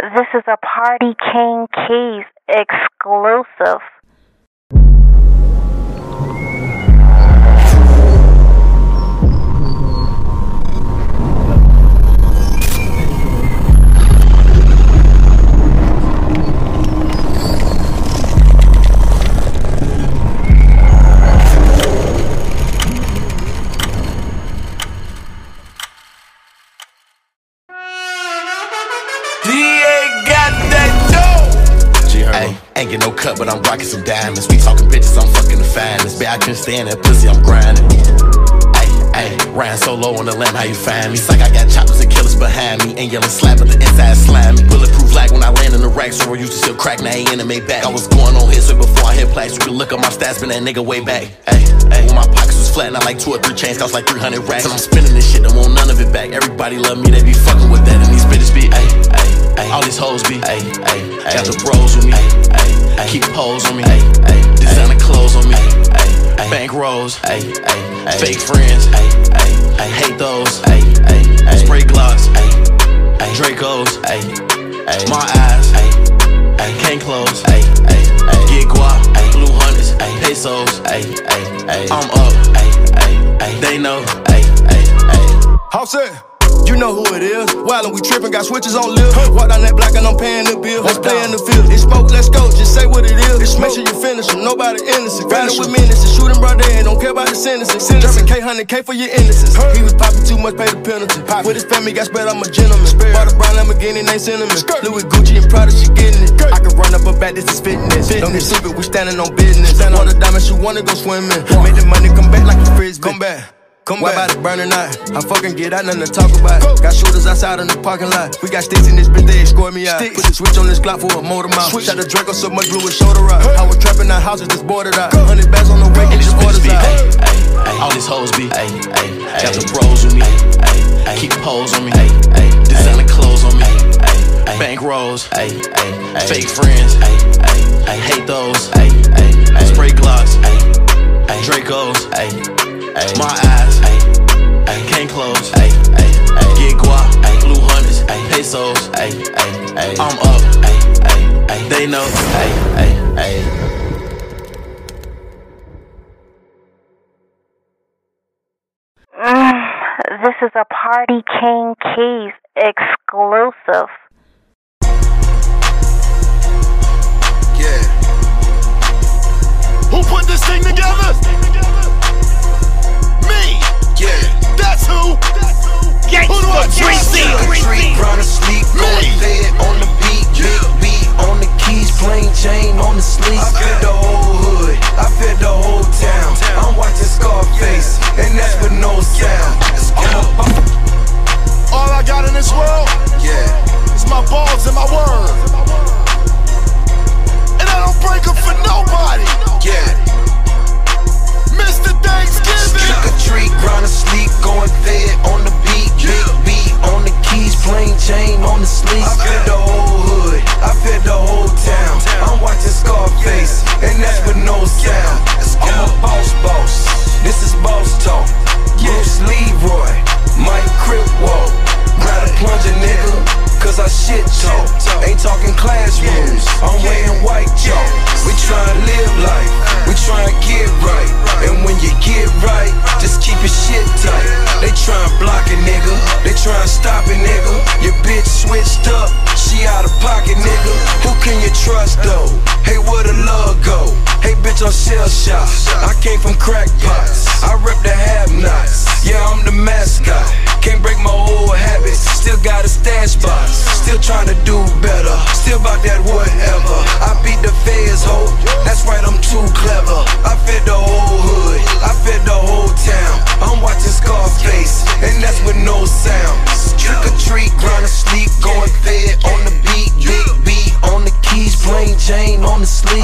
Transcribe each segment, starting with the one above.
This is a Party King Keys exclusive. Ain't get no cut, but I'm rocking some diamonds. We talking bitches, I'm fucking the finest. Bitch, I couldn't stand that pussy, I'm grinding. Ayy, riding so low on the lamb, how you find me? It's like I got choppers and killers behind me. Ain't yelling slap, but the inside slimy. Bulletproof like when I land in the racks, so I used to still crack, now ain't anime back. I was going on hits before I hit plaques. You can look up my stats, been that nigga way back. Ayy, ayy, when my pockets was flat, and I like two or three chains, cost like 300 racks. And I'm spinning this shit, don't want none of it back. Everybody love me, they be fucking with that, and these bitches be, ayy, ayy, ayy. All these hoes be, ayy, ayy, ayy. Got the bros with me, ayy, ayy. Ay, keep hoes on me, ay, ay, designer clothes on me, ay, ay, bank rolls, ay, ay, fake friends, ay, ay, ay, hate those, ay, ay, spray glocks, ay, ay, Dracos, ay, ay, my eyes, ay, ay, can't close, ay, ay, ay, get guap, ay, blue hundreds, ay, pesos, ay, ay, ay, I'm up, ay, ay, ay, they know, ay, ay, ay. How say? You know who it is. Wildin', we trippin', got switches on lip. Walk down that block and I'm paying the bill. Let's play in the field. It's smoke, let's go. Just say what it is. It's make sure you finish them. Nobody innocent. Riding with menaces. Shooting brother and don't care about the sentences. German K, 100K for your innocence. He was popping too much, pay the penalty. With his family, got spread, I'm a gentleman. Bought a brown Lamborghini, ain't cinnamon. Louis Gucci and Prada, she getting it. I can run up a back, this is fitness. Don't get stupid, we standing on business. Want the diamond, she wanna go swimming. Make the money come back like a frisbee. Come back. Come Why back. about it burning out? I fucking get out, nothing to talk about. Go. Got shooters outside in the parking lot. We got sticks in this bitch, they score me out. Sticks. Put the switch on this Glock for a motor mouth. Switch. Shot the Draco so much blue his shoulder out. Hey. I was trapping out houses just boarded out. Hundred bags on the way, get these orders out. Ay, ay, ay. All these hoes be, ay, ay, ay. got the bros with me. Ay, ay, keep hoes on me. Ay, ay, designer clothes on me. Ay, ay, bank rolls. Ay, ay, fake friends. Ay, ay, hate those. Ay, ay, spray glocks. Ay, ay, Dracos. Ay, ay, my eyes. Ay, ay, can't close. Ay, ay, ay, get guap. Ay, blue hundreds. Ay, pesos. Ay, ay, ay, I'm up. Ay, ay, ay, they know. Ay, ay, ay. Mm, this is a Party King Keys exclusive. Yeah. Who put this thing together? Do I Dream? Seal. Grind sleep, going fed on the beat, big beat on the keys, plain chain on the sleeve. I fed the whole hood, I fed the whole town. I'm watching Scarface, and that's with no sound. All I got in this world Yeah, is my balls and my word. And I don't break them for nobody. yeah. Mr. Thanksgiving. Trick or treat, grind sleep, going fed on the beat, big beat on the keys, plain chain on the sleeve. I fed the whole hood, I fed the whole town. I'm watching Scarface, and that's with no sound. I'm a boss, boss. This is boss talk. Bruce Leroy, Mike Crip walk. Grab a plunger, nigga, cause I shit talk. Ain't talking classrooms, I'm wearing white chalk. We try to live life, we try to get right. And when you get right, just keep your shit tight. They tryna block a nigga, they tryna stop a nigga. Your bitch switched up, she out of pocket, nigga. Who can you trust though? Hey, where the love go? Hey, bitch, I'm shell shock. I came from crack pots, I rep the have nots. Yeah, I'm the mascot. Can't break my old habits. Still got a stash box. Still trying to do better. Still about that whatever. I beat the feds, ho. That's right, I'm too clever. I fed the whole hood. I fed the whole town. I'm watching Scarface, and that's with no sound. Trick or treat, grind sleep, going fed on the beat, big beat on the keys, plain chain on the sleeve.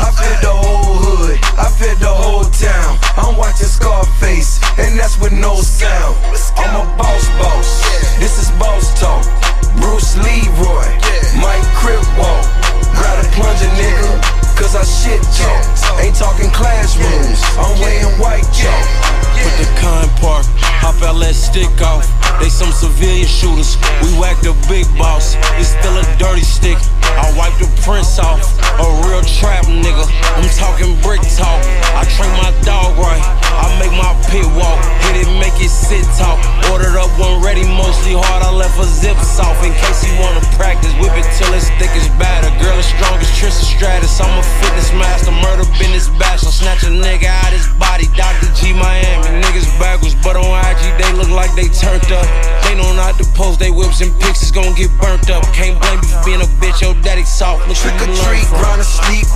Get burnt up. Can't blame you for being a bitch. Your daddy soft. Look Trick or treat, grind sleep,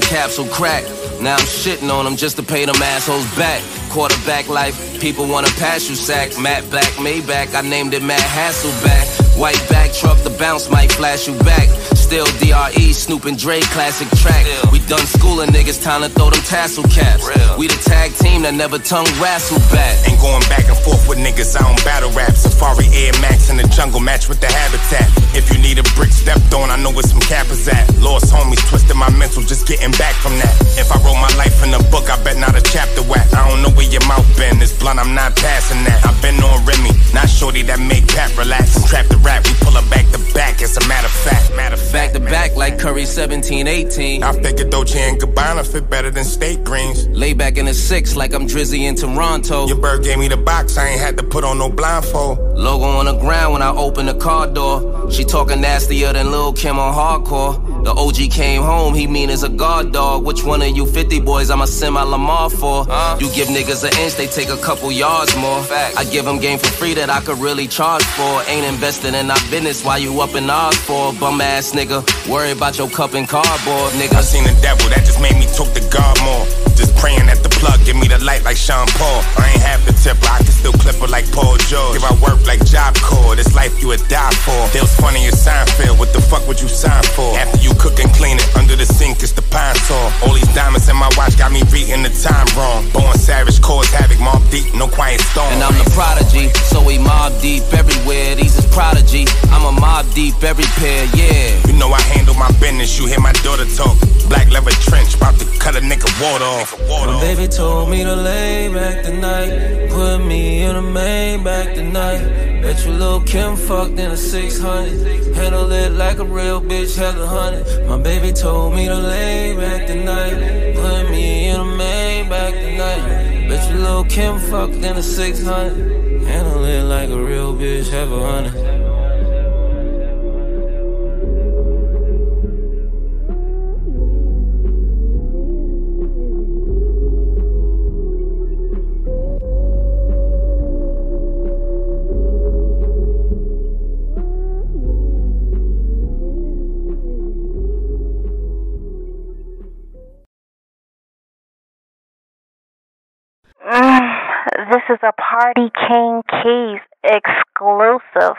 to capsule crack. Now I'm shitting on them just to pay them assholes back. Quarterback life, people wanna pass you sack. Matt Black, Maybach, I named it Matt Hasselbeck. White back truck, the bounce might flash you back. Still DRE, Snoop and Dre, classic track. We done schooling niggas, time to throw them tassel caps. We the tag team that never tongue wrestle back. Ain't going back and forth with niggas, I don't battle rap. Safari Air Max in the jungle, match with the habitat. If you need a brick stepped on, I know where some cappers at. Lost homies, twisted my mental, just getting back from that. If I wrote my life in a book, I bet not a chapter whack. I don't know where your mouth been, it's blunt, I'm not passing that. I've been on Remy, not shorty that make Pat relax. Trap the rap, we pull her back to back, as a matter of fact. Matter of fact, Back to back like Curry 17, 18. I figured Dolce and Gabbana fit better than steak greens. Lay back in the six like I'm Drizzy in Toronto. Your bird gave me the box, I ain't had to put on no blindfold. Logo on the ground when I open the car door. She talking nastier than Lil Kim on hardcore. The OG came home, he mean as a guard dog. Which one of you 50 boys I'ma send my Lamar for? You give niggas an inch, they take a couple yards more. I give them game for free that I could really charge for. Ain't invested in our business why you up in ours for. Bum ass nigga, worry about your cup and cardboard, nigga. I nigga. seen the devil, that just made me talk to God more. Just praying at the plug, give me the light like Sean Paul. I ain't half the tipper, I can still clip her like Paul George. Give I work like Job Corps, this life you would die for. It was funny as Seinfeld, what the fuck would you sign for? After you cook and clean it, under the sink it's the pine saw. All these diamonds in my watch got me reading the time wrong. Born savage, cause havoc, Mobb Deep, no quiet storm. And I'm the prodigy, so we Mobb Deep everywhere. These is prodigy. I'm a Mobb Deep every pair, yeah. You know I handle my business, you hear my daughter talk. Black leather trench, about to cut a nigga water off. Water My oh. baby told me to lay back tonight. Put me in a Maybach tonight. Bet you little Kim fucked in a 600. Handle it like a real bitch, hella hundred. My baby told me to lay back tonight. Put me in a Maybach tonight. Bet you little Kim fucked in a 600. Handle it like a real bitch, have a hundred. This is a Party King Keys exclusive.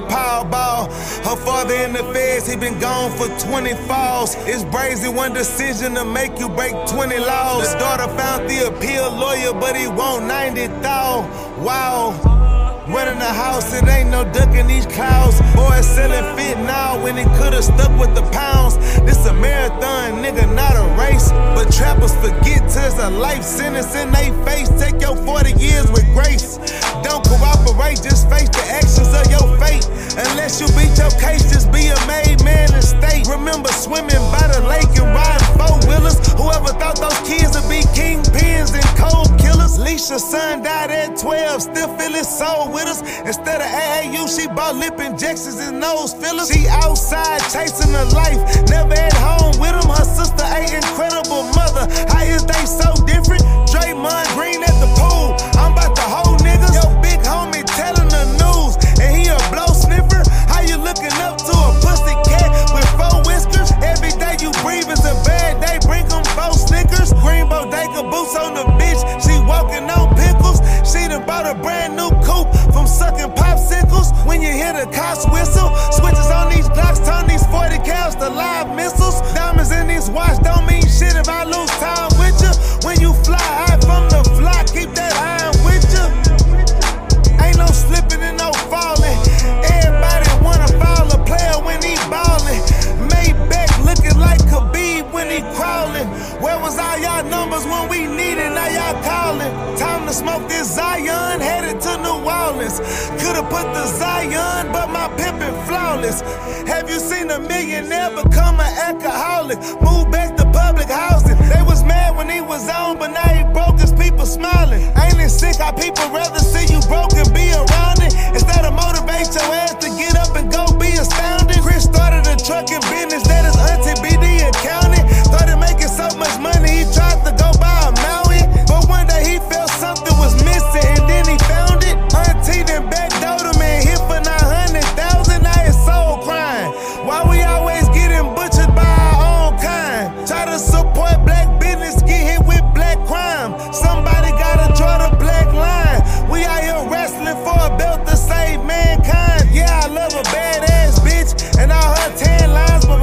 playing Powerball. Her father in the feds, he been gone for 20 falls. It's brazy one decision to make you break 20 laws. Daughter found the appeal lawyer, but he won't 90 thou. Wow. Running the house, it ain't no ducking these clouds. Boy, selling fit now when he could've stuck with the pound pounds. This a marathon, nigga, not a race. But trappers forget to it's a life sentence in they face. Take your 40 years with grace. Don't cooperate, just face the actions of your fate. Unless you beat your case, just be a made man and state. Remember swimming by the lake and riding four wheelers. Whoever thought those kids would be kingpins and cold killers. Leisha's son died at 12, still feel his soul with us. Instead of AAU, she bought lip injections and nose fillers. She outside chasing her life, never at home with him. Her sister, a incredible mother. How is they so different? Draymond Green at the pool. I'm about to hold niggas. Yo, big homie telling the news, and he a blow sniffer. How you looking up to a pussy cat with four whiskers? Every day you breathe is a bad day. Bring them four Snickers. Green bodega boots on the bitch. She walking on pickles. She done bought a brand new coupe from sucking popsicles. When you hear the cops whistle, switches blocks, turn these 40 cals to live missiles. Was all y'all numbers when we needed? Now y'all calling. Time to smoke this Zion, headed to New Orleans. Could've put the Zion, but my pimpin' flawless. Have you seen a millionaire become an alcoholic? Move back to public housing. They was mad when he was on, but now he broke his people smiling. Ain't it sick how people rather see you broke and be around it? Instead of motivate your ass to get up and go be astounded. Chris started a trucking business that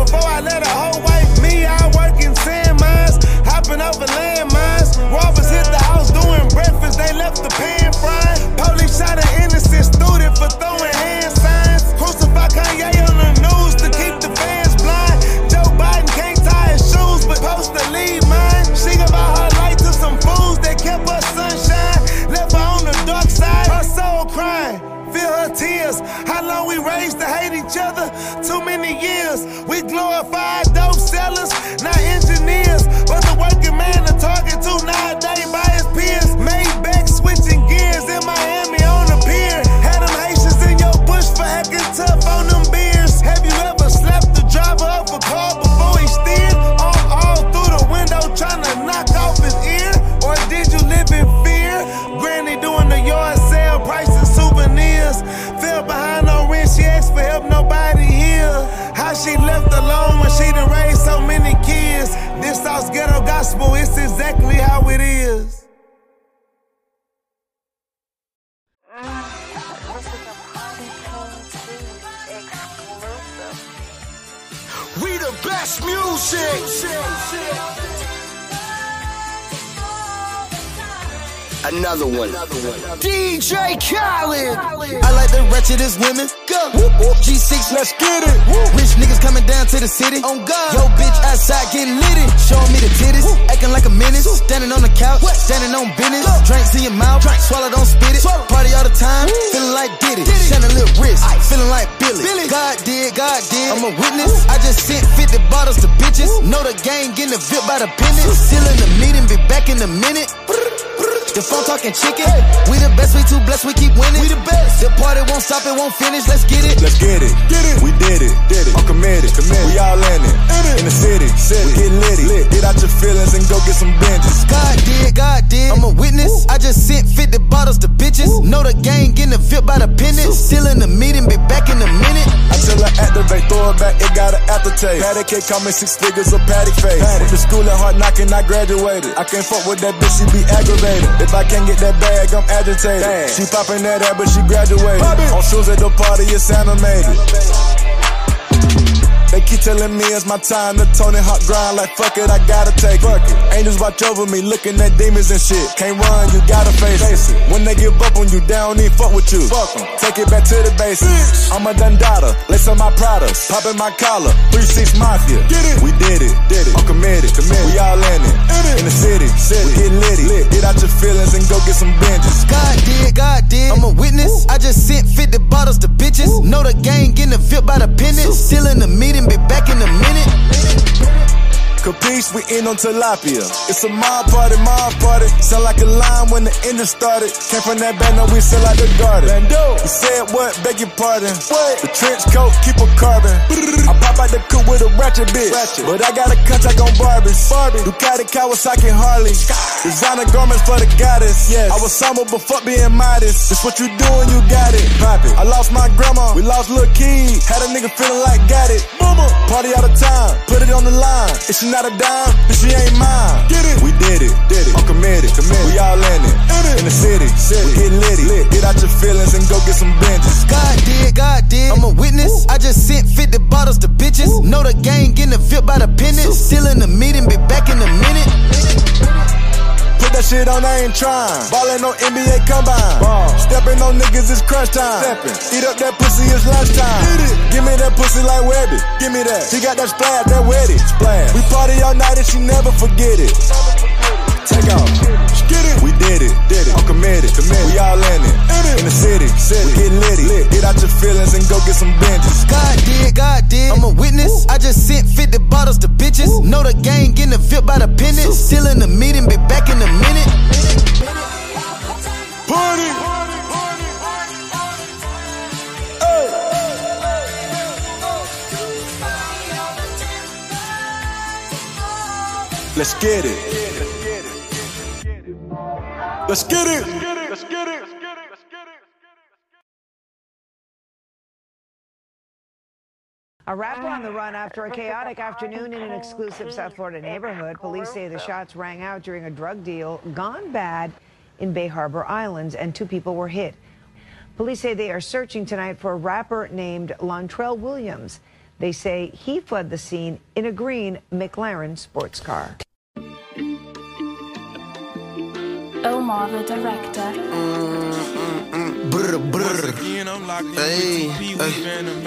before I let a whole wife me, I work in sand mines, hopping over landmines. Robbers hit the house doing breakfast, they left the pan frying. The city. On God. Yo, bitch outside getting litty. Showing me the titties. Acting like a menace. Standing on the couch. Standing on business. Drinks in your mouth. Swallow, don't spit it. Party all the time. Feeling like Diddy. Shining little wrist. Feeling like Billy. God did, God did. I'm a witness. I just sent 50 bottles to bitches. Know the game getting a VIP by the business. Still in the meeting, be back in a minute. The phone talking chicken. We the best, we too blessed, we keep winning. We the best. The party won't stop, it won't finish. Let's get it. Let's get it. Get it. We did it. Did it. I'm committed. committed. We city. We get litty. Lit. Get out your feelings and go get some binges. God did, God did. I'm a witness. I just sent 50 bottles to bitches. Know the game getting a VIP by the penance. Still in the meeting, be back in a minute. Until I tell her activate, throw it back, it got an aftertaste. Patty cake, call me six figures of patty face. Patty. Went to school at hard knocking, I graduated. I can't fuck with that bitch, she be aggravated. If I can't get that bag, I'm agitated. She popping that ass, but she graduated. On shoes at the party, it's animated. They keep telling me it's my time to Tony Hawk grind. Like fuck it, I gotta take fuck it. Angels watch over me, looking at demons and shit. Can't run, you gotta face it. When they give up on you, they don't even fuck with you. Fuck 'em. Take it back to the basics. I'm a Dundada, lace on my Pradas, popping my collar. Three six mafia. Get it. We did it, did it. I'm committed, committed. We all in it. In the city, city. We get litty. Lit. Get out your feelings and go get some binges. God did, God did. I'm a witness. I just sent 50 bottles to bitches. Know the gang getting a fit by the penance. Still in the meeting, be back in a minute. Capiche, we in on tilapia. It's a mob party, mob party. Sound like a line when the engine started. Came from that band, now we sell out the garden. Bando. He said what? Beg your pardon. What? The trench coat, keep a carbon. I pop out the coupe with a ratchet bitch. Ratchet. But I got a contract on Barbies. Barbie. Ducati, Kawasaki, Harley. Designer garments for the goddess. Yes. I was somber, but fuck being modest. It's what you doing, you got it. Pop it. I lost my grandma. We lost Lil Key. Had a nigga feeling like got it. Mama. Party all the time. Put it on the line. If she not a dime, then she ain't mine. Get it. We did it. Did it. I'm committed. Committed. We all in it. In, it. in the city. city. We get litty. Lit. Get out your feelings and go get some binges. God did, God did. I'm a witness. I just sent 50 bottles to bitches. Know the gang getting a fit by the penance. Still in the meeting, be back in a minute. Put that shit on, I ain't trying. Ballin' on NBA combine. Ball. Stepping on niggas it's crunch time. Steppin'. Eat up that pussy, it's lunchtime. Give me that pussy like Webby. Give me that. She got that splash, that wetty. Splash. We party all night and she never forget it. Take off. Get it. We did it. Did it. I'm committed. committed. We all in it. In, it. in the city. city. We get litty. Lit. Get out your feelings and go get some binges. God did, God did. I'm a witness. I just sent 50 bottles to bitches. Know the gang getting by the penance. Still in the meeting, be back in a minute. Party. Let's get it. Let's get it. A rapper on the run after a chaotic afternoon in an exclusive South Florida neighborhood. Police say the shots rang out during a drug deal gone bad in Bay Harbor Islands, and two people were hit. Police say they are searching tonight for a rapper named Lontrell Williams. They say he fled the scene in a green McLaren sports car. Omar, the director. Mm. Brr, brr. Hey, uh,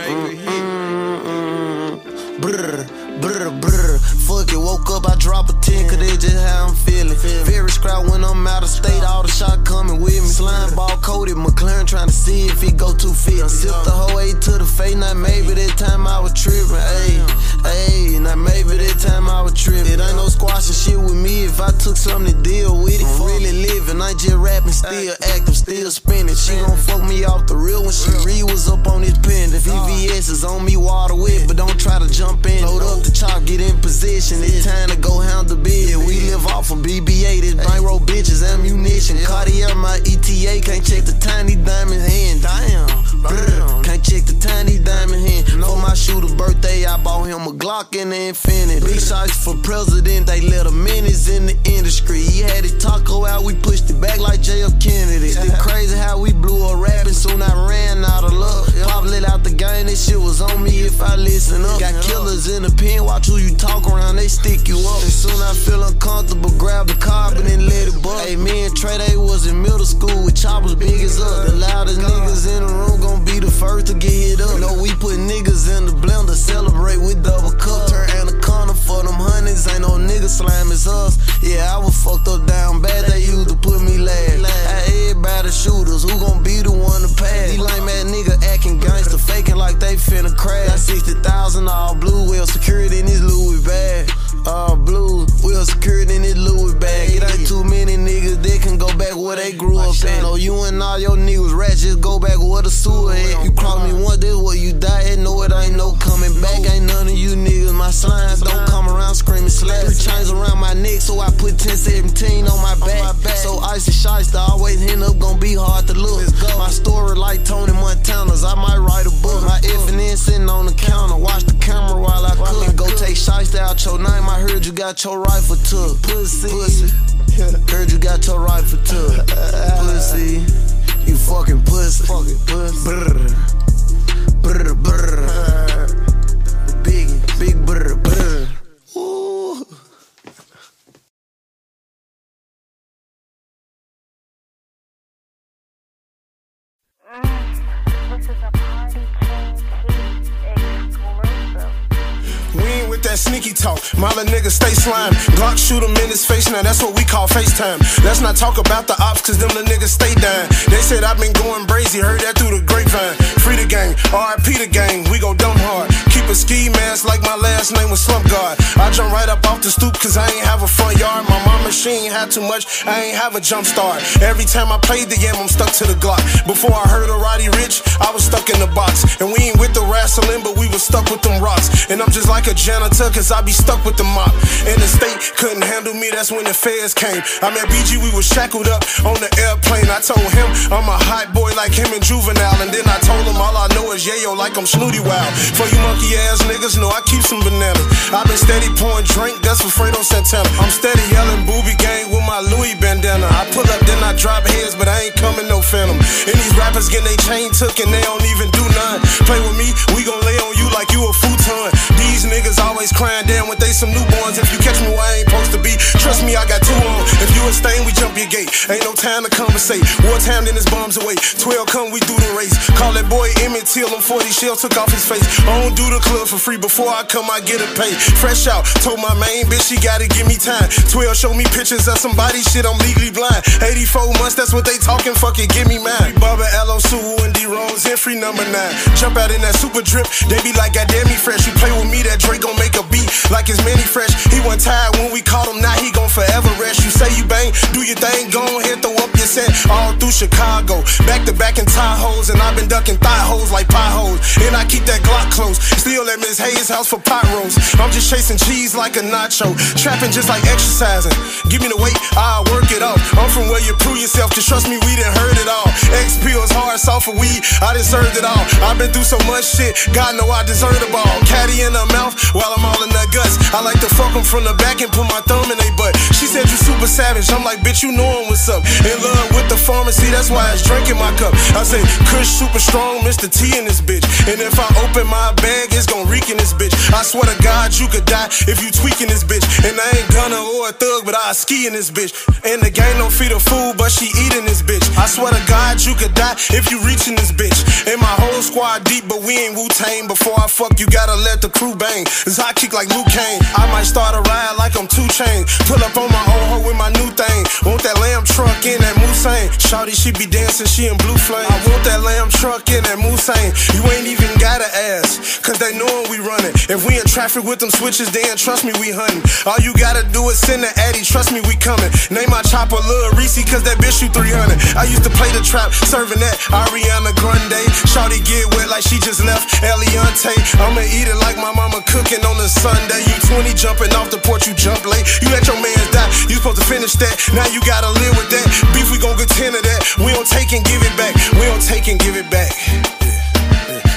mm, mm, mm, Brr, brr, brr. Fuck it, woke up, I drop a 10, cause that's just how I'm feeling. Very scrap when I'm out of state, all the shot coming with me. Slime ball coated, McLaren trying to see if he go too fit. Sip the whole A to the face, now maybe that time I was tripping. Ayy, ayy, now maybe that time I was tripping. It ain't no squashing shit with me if I took something to deal with it. Really living, I just rapping, still active, still spinning. She gon' fuck me off the real when she re was up on his this pendant. VVS is on me, water with, but don't try to jump in. Load up the chop, get in position. It's time to go hound the bid. We live off of BBA, this bankroll bitches, ammunition. Cartier, my ETA, can't check the tiny diamond hand. Damn, brr, can't check the tiny diamond hand. For my shooter birthday, I bought him a Glock and an Infinity. Big shots for president, they let a menace in the industry. He had his taco out, we pushed it back like JF Kennedy. Still crazy how we blew a rap and soon I ran out of luck. Pop lit out the game, this shit was on me if I listen up. Got killers in the pen, watch who you talk around, they stick you up. And soon I feel uncomfortable, grab the carbon and let it bust. Hey, me and Trey, they was in middle school with choppers big as us. The loudest niggas in the room gon' be the first to get hit up. No, we put niggas in the blender, celebrate with double cup. Turn anaconda for them hundreds, ain't no nigga slime as us. Yeah, I was fucked up got your rifle took. Pussy, pussy. Heard you got your rifle Mala niggas stay slime. Glock shoot him in his face, now that's what we call FaceTime. Let's not talk about the ops, cause them the niggas stay down. They said I've been going brazy, heard that through the grapevine. Free the gang, RIP the gang, we go dumb hard. Keep a ski mask like my last name was Slump God. I jump right up off the stoop, cause I ain't have a front yard. My mama, she ain't had too much, I ain't have a jump start. Every time I played the game, I'm stuck to the Glock. Before I heard of Roddy Ricch, I was stuck in the box. And we ain't with the wrestling, but we was stuck with them rocks. And I'm just like a janitor, cause I be stuck with the mop. And the state couldn't handle me, that's when the feds came. I met BG, we was shackled up on the airplane. I told him I'm a hot boy like him and Juvenile. And then I told him all I know is yayo like I'm Snootie Wild. For you monkey ass niggas, know I keep some bananas. i been steady pouring drink, that's for Fredo Santana. I'm steady yelling booby gang with my Louis bandana. I pull up, then I drop heads, but I ain't coming no phantom. And these rappers getting they chain took and they don't even do none. Play with me, we gon' lay on you like you a futon. These niggas always crying down when they some newborns. If you catch me I ain't supposed to be, trust me, I got two you a stain, we jump your gate. Ain't no time to conversate. Wartime, then his bombs away. 12 come, we do the race. Call that boy Emmett Till, him 40 shell took off his face. I don't do the club for free. Before I come, I get a pay. Fresh out, told my main bitch she gotta give me time. 12 show me pictures of somebody shit, I'm legally blind. 84 months, that's what they talking, fuck it, give me mine. Bubba, L.O. Sue, and D Rose, and free number nine. Jump out in that super drip, they be like, goddamn me fresh. You play with me, that Drake gon' make a beat like it's Mannie Fresh. He wasn't tired when we caught him, now he gon' forever rest. You say you bang, do your thing, go ahead, throw up your set all through Chicago. Back to back in Tahoes, and I've been ducking thigh holes like potholes. And I keep that Glock close, still at Miss Hayes' house for pot roast. I'm just chasing cheese like a nacho, trapping just like exercising. Give me the weight, I'll work it out. I'm from where you prove yourself, just trust me, we done heard it all. X pills, hard, soft for weed, I deserved it all. I've been through so much shit, God know I deserve the ball. Caddy in the mouth while I'm all in the guts. I like to fuck them from the back and put my thumb in they butt. She said you super savage, I'm like, bitch, you knowin' what's up. In love with the pharmacy, that's why it's drinking my cup. I say, Kush super strong, Mr. T in this bitch. And if I open my bag, it's gon' reek in this bitch. I swear to God, you could die if you tweaking this bitch. And I ain't gonna or a thug, but I ski in this bitch. And the gang don't feed a fool, but she eating this bitch. I swear to God, you could die if you reaching this bitch. And my whole squad deep, but we ain't Wu Tang. Before I fuck, you gotta let the crew bang. Cause I kick like Liu Kang. I might start a ride like I'm two chain. Pull up on my old hoe with my new thing. Want that lamb truck in that Moussain. Shawty, she be dancing, she in blue flame. I want that lamb truck in that Moussain. You ain't even gotta ask, cause they knowin' we running. If we in traffic with them switches, then trust me, we hunting. All you gotta do is send the Addy, trust me, we coming. Name my chopper Lil Reese, cause that bitch shoot 300. I used to play the trap, serving that Ariana Grande. Shawty get wet like she just left Eliante. I'ma eat it like my mama cooking on a Sunday. You 20 jumping off the porch, you jump late. You let your mans die, you supposed to finish that. Now you gotta live with that. Beef, we gon' 10 of that. We don't take and give it back. We don't take and give it back.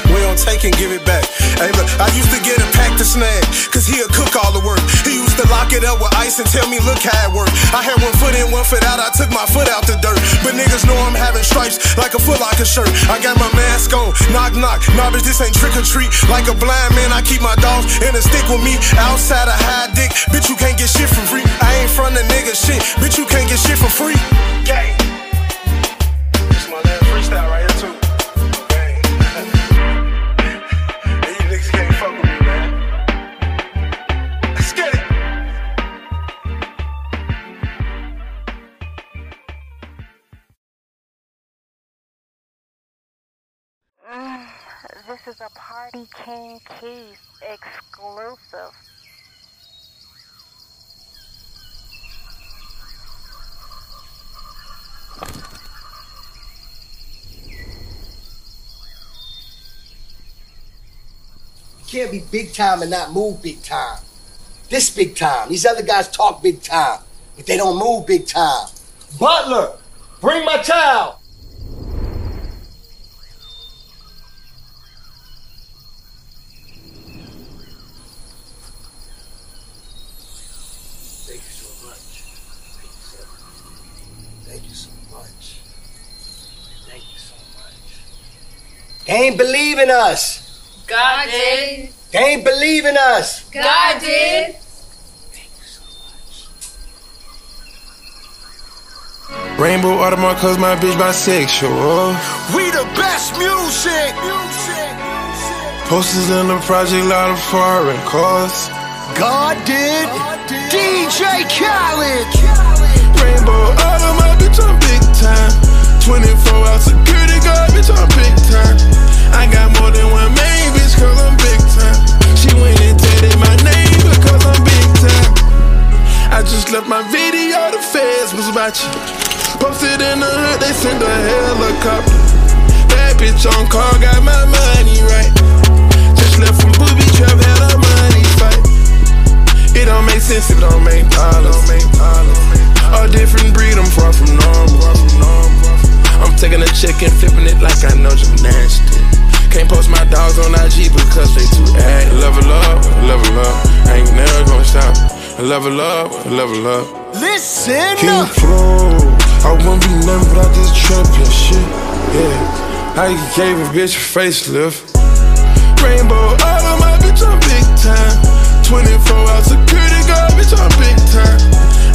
We don't take and give it back. Hey, look, I used to get a pack to snag, cause he'll cook all the work. He used to lock it up with ice and tell me, look how it work. I had one foot in, one foot out, I took my foot out the dirt. Niggas know I'm having stripes like a foot locker shirt. I got my mask on, knock, knock. Nah, bitch, this ain't trick or treat. Like a blind man, I keep my dogs in a stick with me. Outside a high dick, bitch, you can't get shit for free. I ain't from the nigga shit, bitch, you can't get shit for free. Gang. This my last freestyle right here, King Keys exclusive. Can't be big time and not move big time. This big time. These other guys talk big time, but they don't move big time. Butler, bring my child. Thank you so much. Thank you so much. Thank you so much. They ain't believing us. God did. They ain't believing us. God did. Rainbow Audemars cause my bitch bisexual. We the best music. Posters in the project, lot of foreign cars. God did. DJ Khaled. Rainbow Audemars, bitch, I'm big time. 24 hour security guard, bitch, I'm big time. I got more than one main bitch, cause I'm big time. She went and tatted my name because I'm big time. I just left my video, the feds was watching. Posted in the hood, they sent a helicopter. Bad bitch on call, got my money right. Just left from booby trap, had a money fight. It don't make sense, it don't make dollars. A different breed, I'm far from normal. I'm taking a check and flipping it like I know gymnastics. Can't post my dogs on IG because they too active. Level up, level up, I ain't never gonna stop. Level up, level up. Listen King up. Pro, I wouldn't be nothing without this trapping shit. Yeah, I gave a bitch a facelift. Rainbow, all of my bitch, I'm big time. 24 hour security guard, bitch, I'm big time.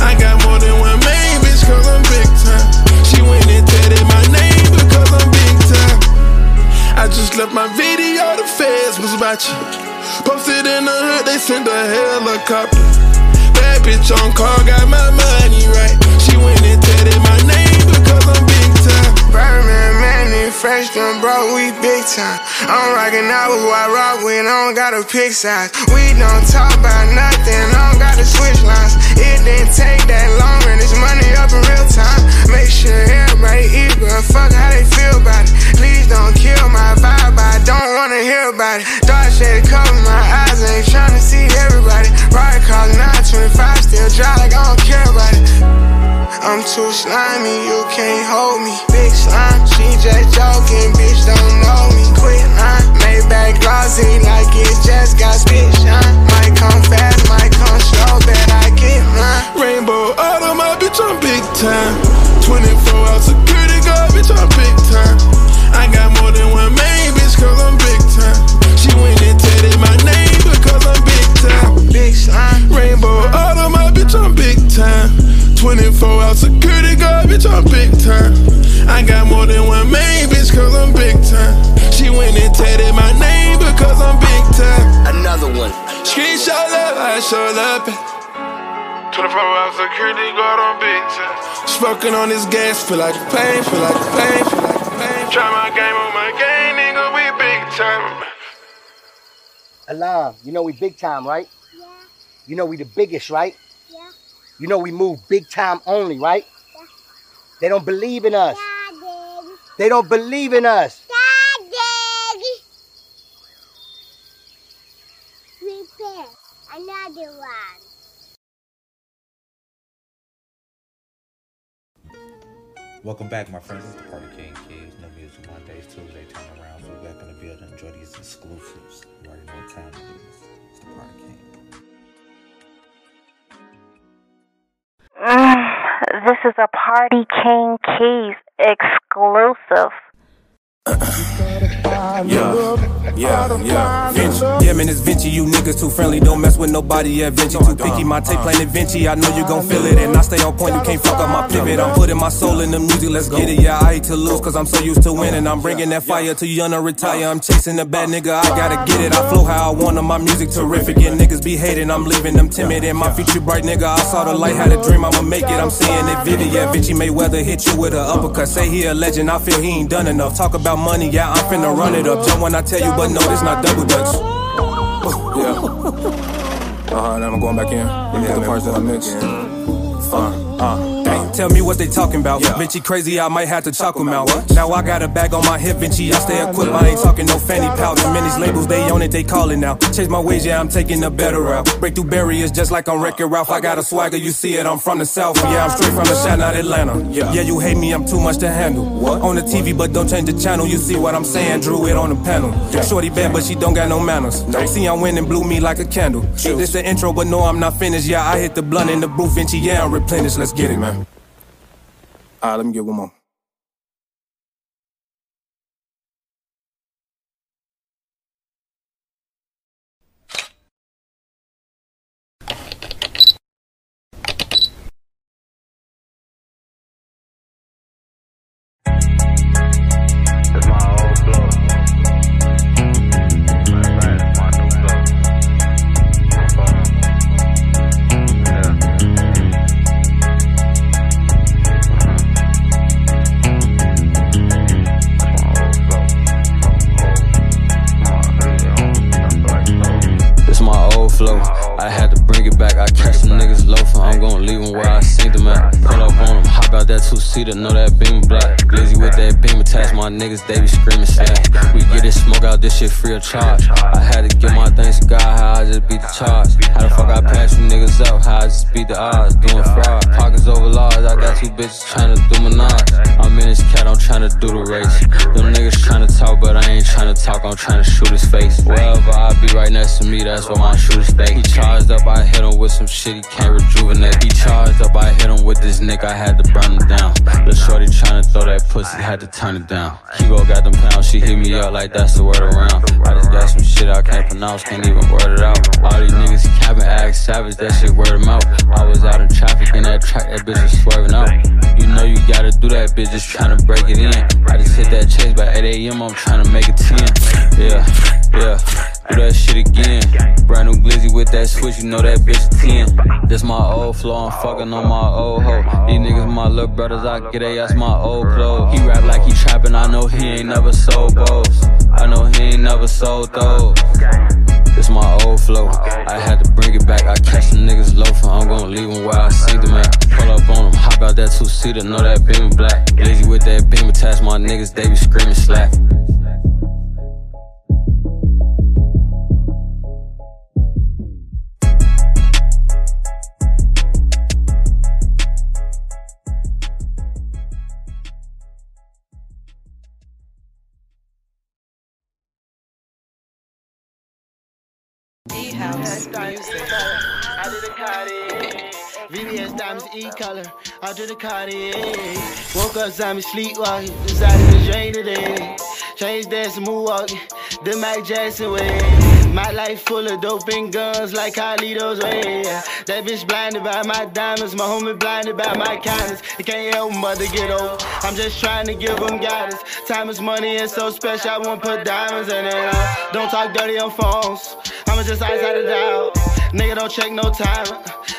I got more than one main bitch, cause I'm big time. She went and Just left my video, the feds was watching. Posted in the hood, they sent a helicopter. Bad bitch on call, got my money right. She went and tatted my name because I'm big time. Birdman, Mannie Fresh done bro, we big time. I'm rockin' out with who I rock with, I don't gotta pick sides. We don't talk about nothing, I don't gotta switch lines. It didn't take that long, and it's money up in real time. Make sure everybody but fuck how they feel about it. Please don't kill my vibe, I don't wanna hear about it. Dark shade cover my eyes, I ain't tryna see everybody. Ride cars 925, still dry like I don't care about it. I'm too slimy, you can't hold me. Big slime, she just joking, bitch don't know me. Quit line, made back glossy like it just got spit shine. Might come fast, might come slow, bet I get mine. Rainbow, all of my bitch, I'm big time. 24 hour security guard, bitch, I'm big time. 24 hour security guard, bitch, I'm big time. I got more than one main bitch, cause I'm big time. She went and tatted my name because I'm big time. Another one. Screenshot love, I showed up. 24 hour security guard on big time. Smoking on this gas, feel like the pain, feel like the pain, feel like the pain. Try my game on my game, nigga, we big time. Alarm, you know we big time, right? Yeah. You know we the biggest, right? You know we move big time only, right? Yeah. They don't believe in us. Daddy. They don't believe in us. Daddy. Repair. Another one. Welcome back, my friends. It's the Party King Keys. No music Mondays, Tuesday. So we're back in the building. Enjoy these exclusives. You already know what time it is. It's the Party King. This is a Party King Keys exclusive. Yeah, yeah, yeah. Vinci. Yeah, man, it's Vinci. You niggas too friendly. Don't mess with nobody. Yeah, Vinci. Too picky. My tape playing Vinci. I know you gon' feel it. And I stay on point. You can't fuck up my pivot. I'm putting my soul in the music. Let's get it. Yeah, I hate to lose cause I'm so used to winning. I'm bringing that fire to you to retire. I'm chasing the bad nigga. I gotta get it. I flow how I want. My music terrific. And niggas be hating. I'm leaving them timid. And my future bright nigga. I saw the light. Had a dream. I'ma make it. I'm seeing it vivid. Yeah, Vinci Mayweather hit you with a uppercut. Say he a legend. I feel he ain't done enough. Talk about money. Yeah, I'm finna run it up. Jump when I tell you, but no, this not double dutch. Yeah. Uh huh. Now I'm going back in. Yeah, the parts that I mixed. Uh, uh. Tell me what they talking about. Vinci crazy, I might have to chalk him out. Now I got a bag on my hip, Vinci. I stay equipped, I ain't talking no fanny pouch. And many labels, they own it, they call it now. Change my ways, yeah, I'm taking a better route. Break through barriers just like on Wreck-It Ralph. I got a swagger, you see it, I'm from the south. Yeah, I'm straight from the shot, not Atlanta. Yeah, yeah, you hate me, I'm too much to handle. What? On the TV, but don't change the channel. You see what I'm saying? Drew it on the panel. Shorty bad, but she don't got no manners. No. See, I'm winning, blew me like a candle. This the intro, but no, I'm not finished. Yeah, I hit the blunt in the booth, Vinci. Yeah, I'm replenished. Let's get it, man. Right, let me get one more. man two-seater, know that beam black. Glizzy with that beam attached, my niggas, they be screaming slack. We get it, smoke out this shit free of charge. I had to get my things to God, how I just beat the charge. How the fuck I pass you niggas up, how I just beat the odds, doing fraud. Pockets over large, I got two bitches trying to do my menage. I'm in this cat, I'm trying to do the race. Them niggas trying to talk, but I ain't trying to talk, I'm trying to shoot his face. Wherever I be right next to me, that's where my shooters stay. He charged up, I hit him with some shit he can't rejuvenate. He charged up, I hit him with this nick, I had to burn him down. The shorty tryna throw that pussy, had to turn it down. Kibo got them pounds, she hit me up like that's the word around. I just got some shit I can't pronounce, can't even word it out. All these niggas capping, act savage, that shit word him out. I was out in traffic in that track, that bitch was swerving out. You know you gotta do that, bitch, just tryna break it in. I just hit that chase by 8 a.m., I'm tryna make it 10. Yeah, yeah, do that shit again. Brand new glizzy with that switch, you know that bitch 10. This my old flow, I'm fucking on my old hoe. These niggas my little brothers, I get they ass my old clothes. He rap like he trapping, I know he ain't never sold bows. I know he ain't never sold those. This my old flow. I had to bring it back. I catch some niggas loafing. I'm gonna leave them where I see them at. Pull up on them, hop out that two seater, know that beam black. Lazy with that beam attached, my niggas, they be screaming slack. E-House. I did a Cartier. VVS diamonds E-color. I did a Cartier. Woke up, saw me sleepwalking. Decided to drain today. Change dancing, moonwalking. The Mike Jackson way. My life full of dope and guns like Carlito's way. That bitch blinded by my diamonds. My homie blinded by my kindness. He can't help to get old. I'm just trying to give him guidance. Time is money and so special. I won't put diamonds in it. Don't talk dirty on phones. I'ma just ice out the dial. Nigga, don't check no time.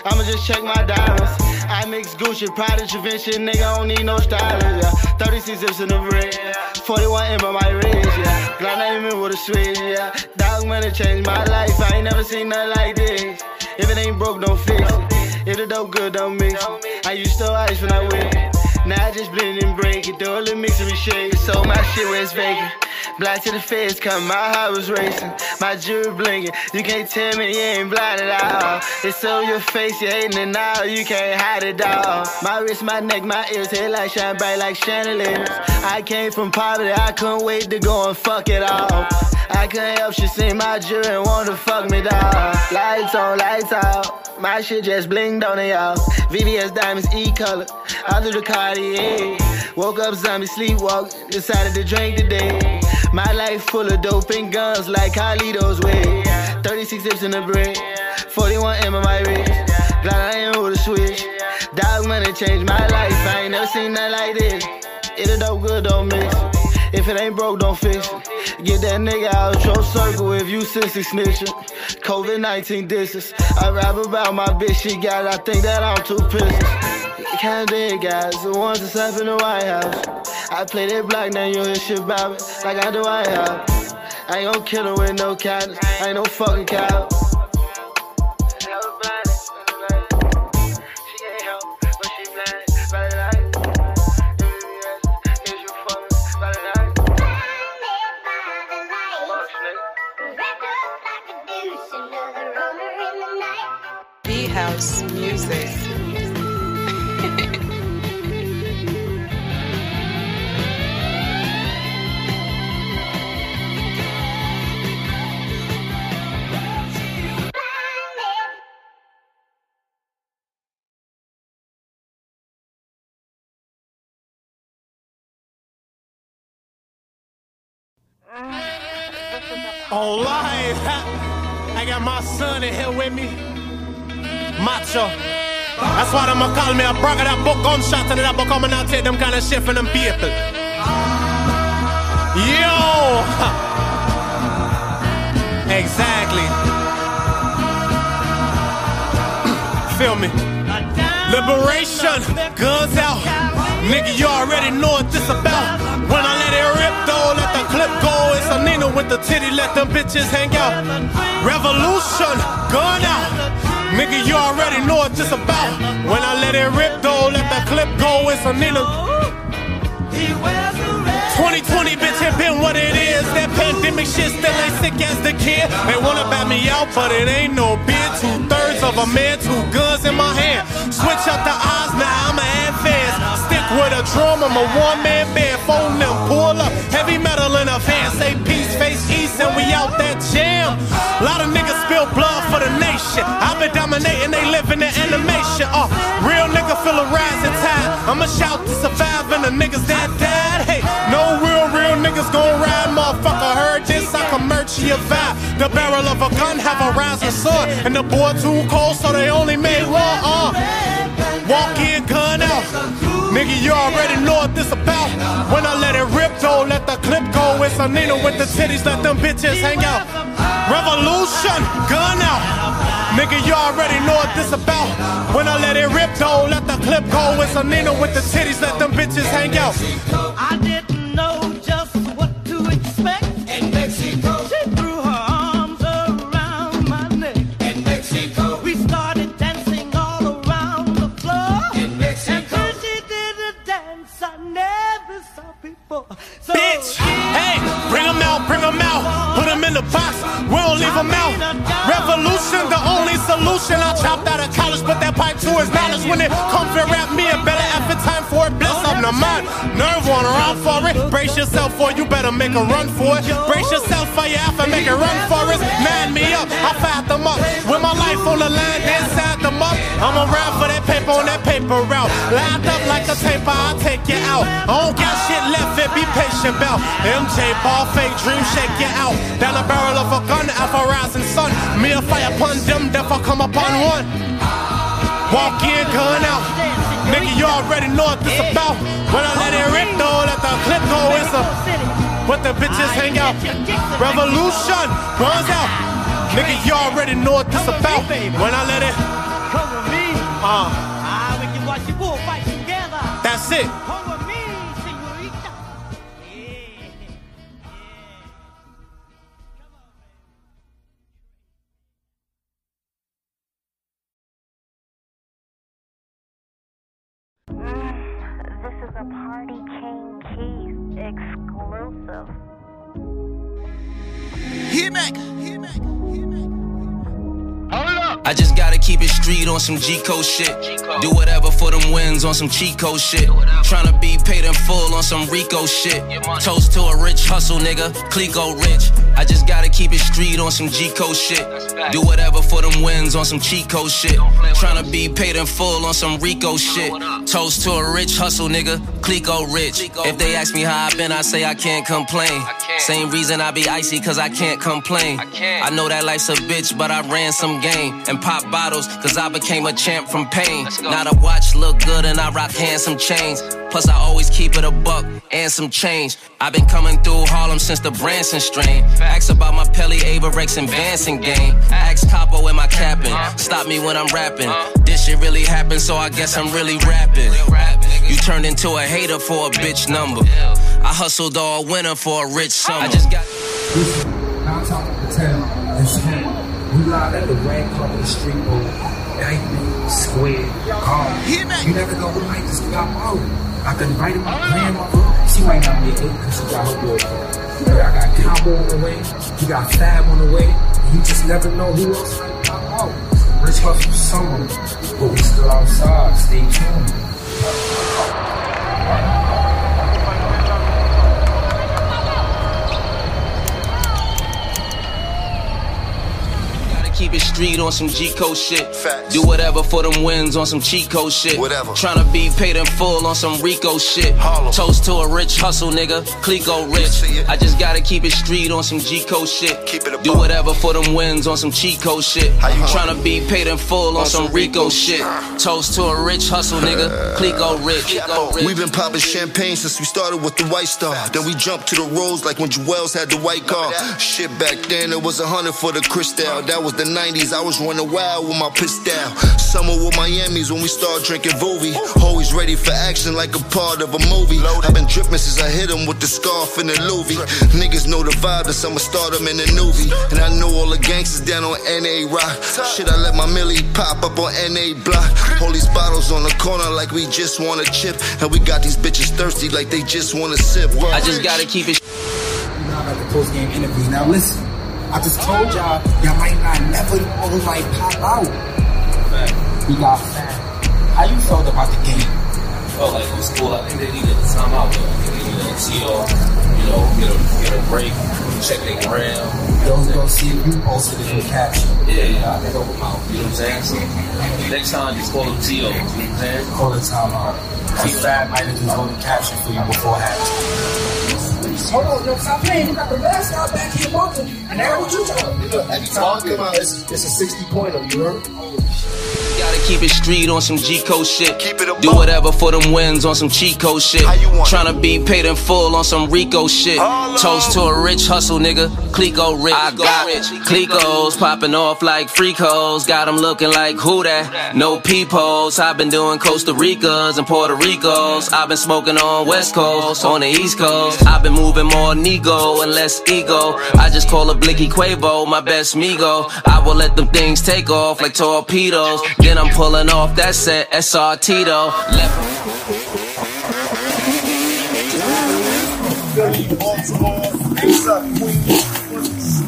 I'ma just check my diamonds. I mix Gucci, Prada, Givenchy, nigga, don't need no stylist, yeah. 36 zips in the bread, 41 M on my wrist, yeah. Glad I ain't with a switch, yeah. Dog money changed my life, I ain't never seen nothing like this. If it ain't broke, don't fix it. If it don't good, don't mix it. I used to ice when I it. Now I just blend and break it, do a little mix and shake it. So my shit it's vacant. Black to the face, come, my heart was racing. My jewelry blinking, you can't tell me you ain't blinded all. It's on your face, you hating it now, you can't hide it all. My wrist, my neck, my ears, headlight shine bright like chandeliers. I came from poverty, I couldn't wait to go and fuck it all. I couldn't help she see my jewelry and want to fuck me down. Lights on, lights out. My shit just blinged on it, y'all. VVS diamonds, E color. I do the Cartier. Woke up zombie sleepwalk. Decided to drink today. My life full of dope and guns like Carlito's way. 36 zips in the bread. 41 M on my wrist. Glad I ain't with a switch. Dog money changed my life. I ain't never seen nothing like this. It'll dope good, don't mix it. If it ain't broke, don't fix it. Get that nigga out your circle if you sissy snitching. COVID 19 distance. I rap about my bitch, she got it. I think that I'm too pissed. Kind of dead guys, the ones that's up in the White House. I play that block, now you hear shit about me, like I do White House. I ain't gon' kill her with no kindness, I ain't no fucking cow. E-House. On live, I got my son in here with me. Macho. That's why them a call me a bragger that book on gunshot and that book coming out take them kind of shit from them people. Yo! exactly. Feel me? Liberation, guns out. Nigga, you already know what this about. When I let it rip though, let the clip go. It's a Nina with the titty, let them bitches hang out. Revolution, gun out. Nigga, you already know what this about. When I let it rip though, let the clip go, it's a Nina. 2020, bitch, it been what it is. That pandemic shit still ain't sick as the kid. They wanna bat me out, but it ain't no bid. Two thirds of a man, two guns in my hand. Switch up the odds, now I'm an advance. Stick with a drum, I'm a one man band. Phone them, pull up. Heavy metal in a van. Say peace, and we out that jam. A lot of niggas spill blood for the nation. I've been dominating, they live in the animation. Uh, real nigga feel a rising tide. I'ma shout to survive and the niggas that died. Hey, no real, real niggas gon' ride, motherfucker. Heard this, I can merch your vibe. The barrel of a gun have a rising sun, and the boy too cold, so they only made one. Uh, walk in, gun out. Nigga, you already know what this about. When I let it rip, though, let the clip go. It's a Nina with the titties, let them bitches hang out. Revolution, gun out. Nigga, you already know what this about. When I let it rip, though, let the clip go. It's a Nina with the titties, let them bitches hang out. I didn't hey, bring them out, bring them out. Put them in the box, we don't leave them out. Revolution, the only solution. I chopped out of college, but that pipe to his knowledge. When it comes to rap, me and better effort time for it. Bless up the mind. Nerve on around for it. Brace yourself for it, you better make a run for it. Brace yourself for your effort, make a run for it. Man me up, I fired them up. With my life on the line, then side them up. I'm around for that paper on that paper route. Lined up out. I don't got shit left, it be patient, Bell. MJ ball fake dream, shake you out. Down the barrel of a gun, alpha rising sun. Me a fire upon them, death I come upon one. Walk in, gun out. Nigga, you already know what this about. When I let it rip though, let the clip go, it's a. What the bitches hang out. Revolution, runs out. Nigga, you already know what this about. When I let it. Come with me. Uh, Ah, we can watch bullfight together. that's it. I just gotta keep it street on some G code shit. Do whatever for them wins on some code shit. Tryna be paid in full on some Rico shit. Toast to a rich hustle, nigga. Clicquot rich. I just gotta keep it street on some G code shit. Do whatever for them wins on some cheat code shit. Tryna be paid in full on some Rico shit. Toast to a rich hustle, nigga. Clicquot rich. If they ask me how I been, I say I can't complain. Same reason I be icy, cause I can't complain. I know that life's a bitch, but I ran some game and pop bottles, cause I became a champ from pain. Now the watch look good and I rock handsome chains. Plus, I always keep it a buck and some change. I've been coming through Harlem since the Branson strain. Ask about my Pelly Avirex and Vanson game. Ask Capo in my capping. Stop me when I'm rapping. This shit really happened, so I guess I'm really rapping. You turned into a hater for a bitch number. I hustled all winter for a rich summer. I just got. I'm talking to town and street. We live at the Grand Company Street Road. Diamond, Square, Carl. You never go, we might just got out. I could invite my grandmother. She might not make it because she got her boyfriend. But I got Cowboy on the way. You got Fab on the way. You just never know who else might pop out. Rich hustle summer, but we still outside. Stay tuned. Keep it street on some G code shit. Do whatever for them wins on some cheat code shit. Whatever. Tryna be paid in full on some Rico shit. Toast to a rich hustle, nigga. Clicquot rich. I just gotta keep it street on some G code shit. Keep it Do whatever for them wins on some cheat code shit. Tryna be paid in full on some Rico shit. Toast to a rich hustle, nigga. Clicquot rich. We've been popping champagne since we started with the White Star. Then we jumped to the Rose like when Jewels had the white car. Shit, back then it was a hundred for the Cristal. That was the 90s. 90s, I was running wild with my piss down. Summer with Miami's when we start drinking Vovi. Always ready for action like a part of a movie. I've been dripping since I hit him with the scarf and the Louis. Niggas know the vibe, that I'ma start them in the newbie. And I know all the gangsters down on NA Rock. Shit, I let my millie pop up on NA Block. All these bottles on the corner like we just want a chip. And we got these bitches thirsty like they just want to sip. I just gotta keep it. You know, I got the post game interview. Now listen, I just told y'all, y'all might not never all like pop out. We got fat. How you felt about the game? felt like it was cool. I think they needed a timeout though. They needed a chill, you know, get a get a break, check their gram. Those go see if you posted it in caption. Yeah, yeah, I think open mouth. You know what I'm saying? So next time just call them TOs, you know what I'm saying? Call the timeout. Fat might have just wrote the caption for you before halftime. Hold on, no, stop playing. You got the best out back here. And that's what you talking. Look, every time I come out, it's, it's a 60 pointer, you heard? Gotta keep it street on some G code shit. Do whatever for them wins on some cheat code shit. Tryna be paid in full on some Rico shit. Toast to a rich hustle nigga. Clicquot rich. I got Clicquots popping off like freakos. Got them looking like who that? No peepholes. I've been doing Costa Ricas and Puerto Ricos. I've been smoking on West Coast, on the East Coast. I've been moving more Nego and less ego. I just call a Blicky Quavo my best migo. I will let them things take off like torpedoes. Then I'm pulling off that set SR Tito. Left.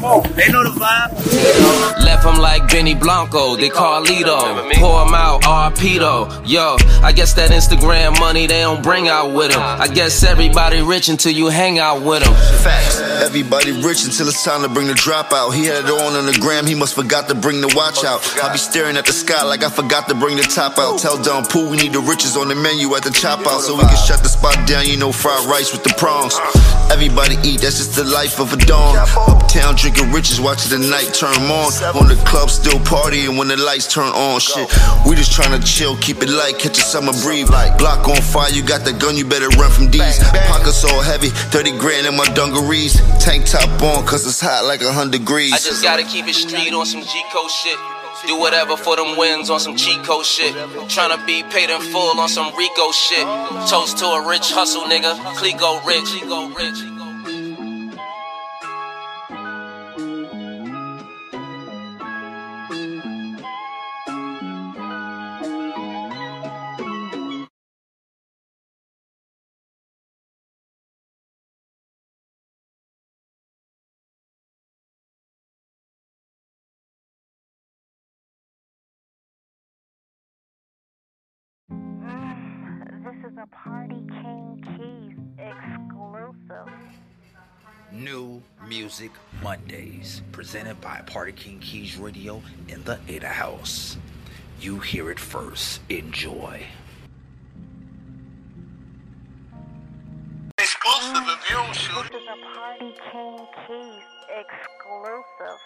They know the vibe. Left him like Benny Blanco, they Carlito. Pour him out, Arpedo. Yo, I guess that Instagram money they don't bring out with him. I guess everybody rich until you hang out with him. Facts. Everybody rich until it's time to bring the drop out. He had it on on the gram, he must forgot to bring the watch out. I be staring at the sky like I forgot to bring the top out. Tell Don Pool we need the riches on the menu at the chop out so we can shut the spot down. You know, fried rice with the prongs. Everybody eat, that's just the life of a dog. Uptown drinking riches, watching the night turn on. On the club, still partying when the lights turn on. Shit, we just trying to chill, keep it light, catch a summer breeze. Like block on fire, you got the gun, you better run from these. Pockets all heavy, 30 grand in my dungarees. Tank top on, cause it's hot like 100 degrees. I just gotta keep it street on some G code shit. Do whatever for them wins on some cheat code shit. Tryna be paid in full on some Rico shit. Toast to a rich hustle nigga. Clicquot rich. Clicquot rich. Party King Keys exclusive. New Music Mondays, presented by Party King Keys Radio in the Ada House. You hear it first. Enjoy. Exclusive if you shoot. This is a Party King Keys exclusive.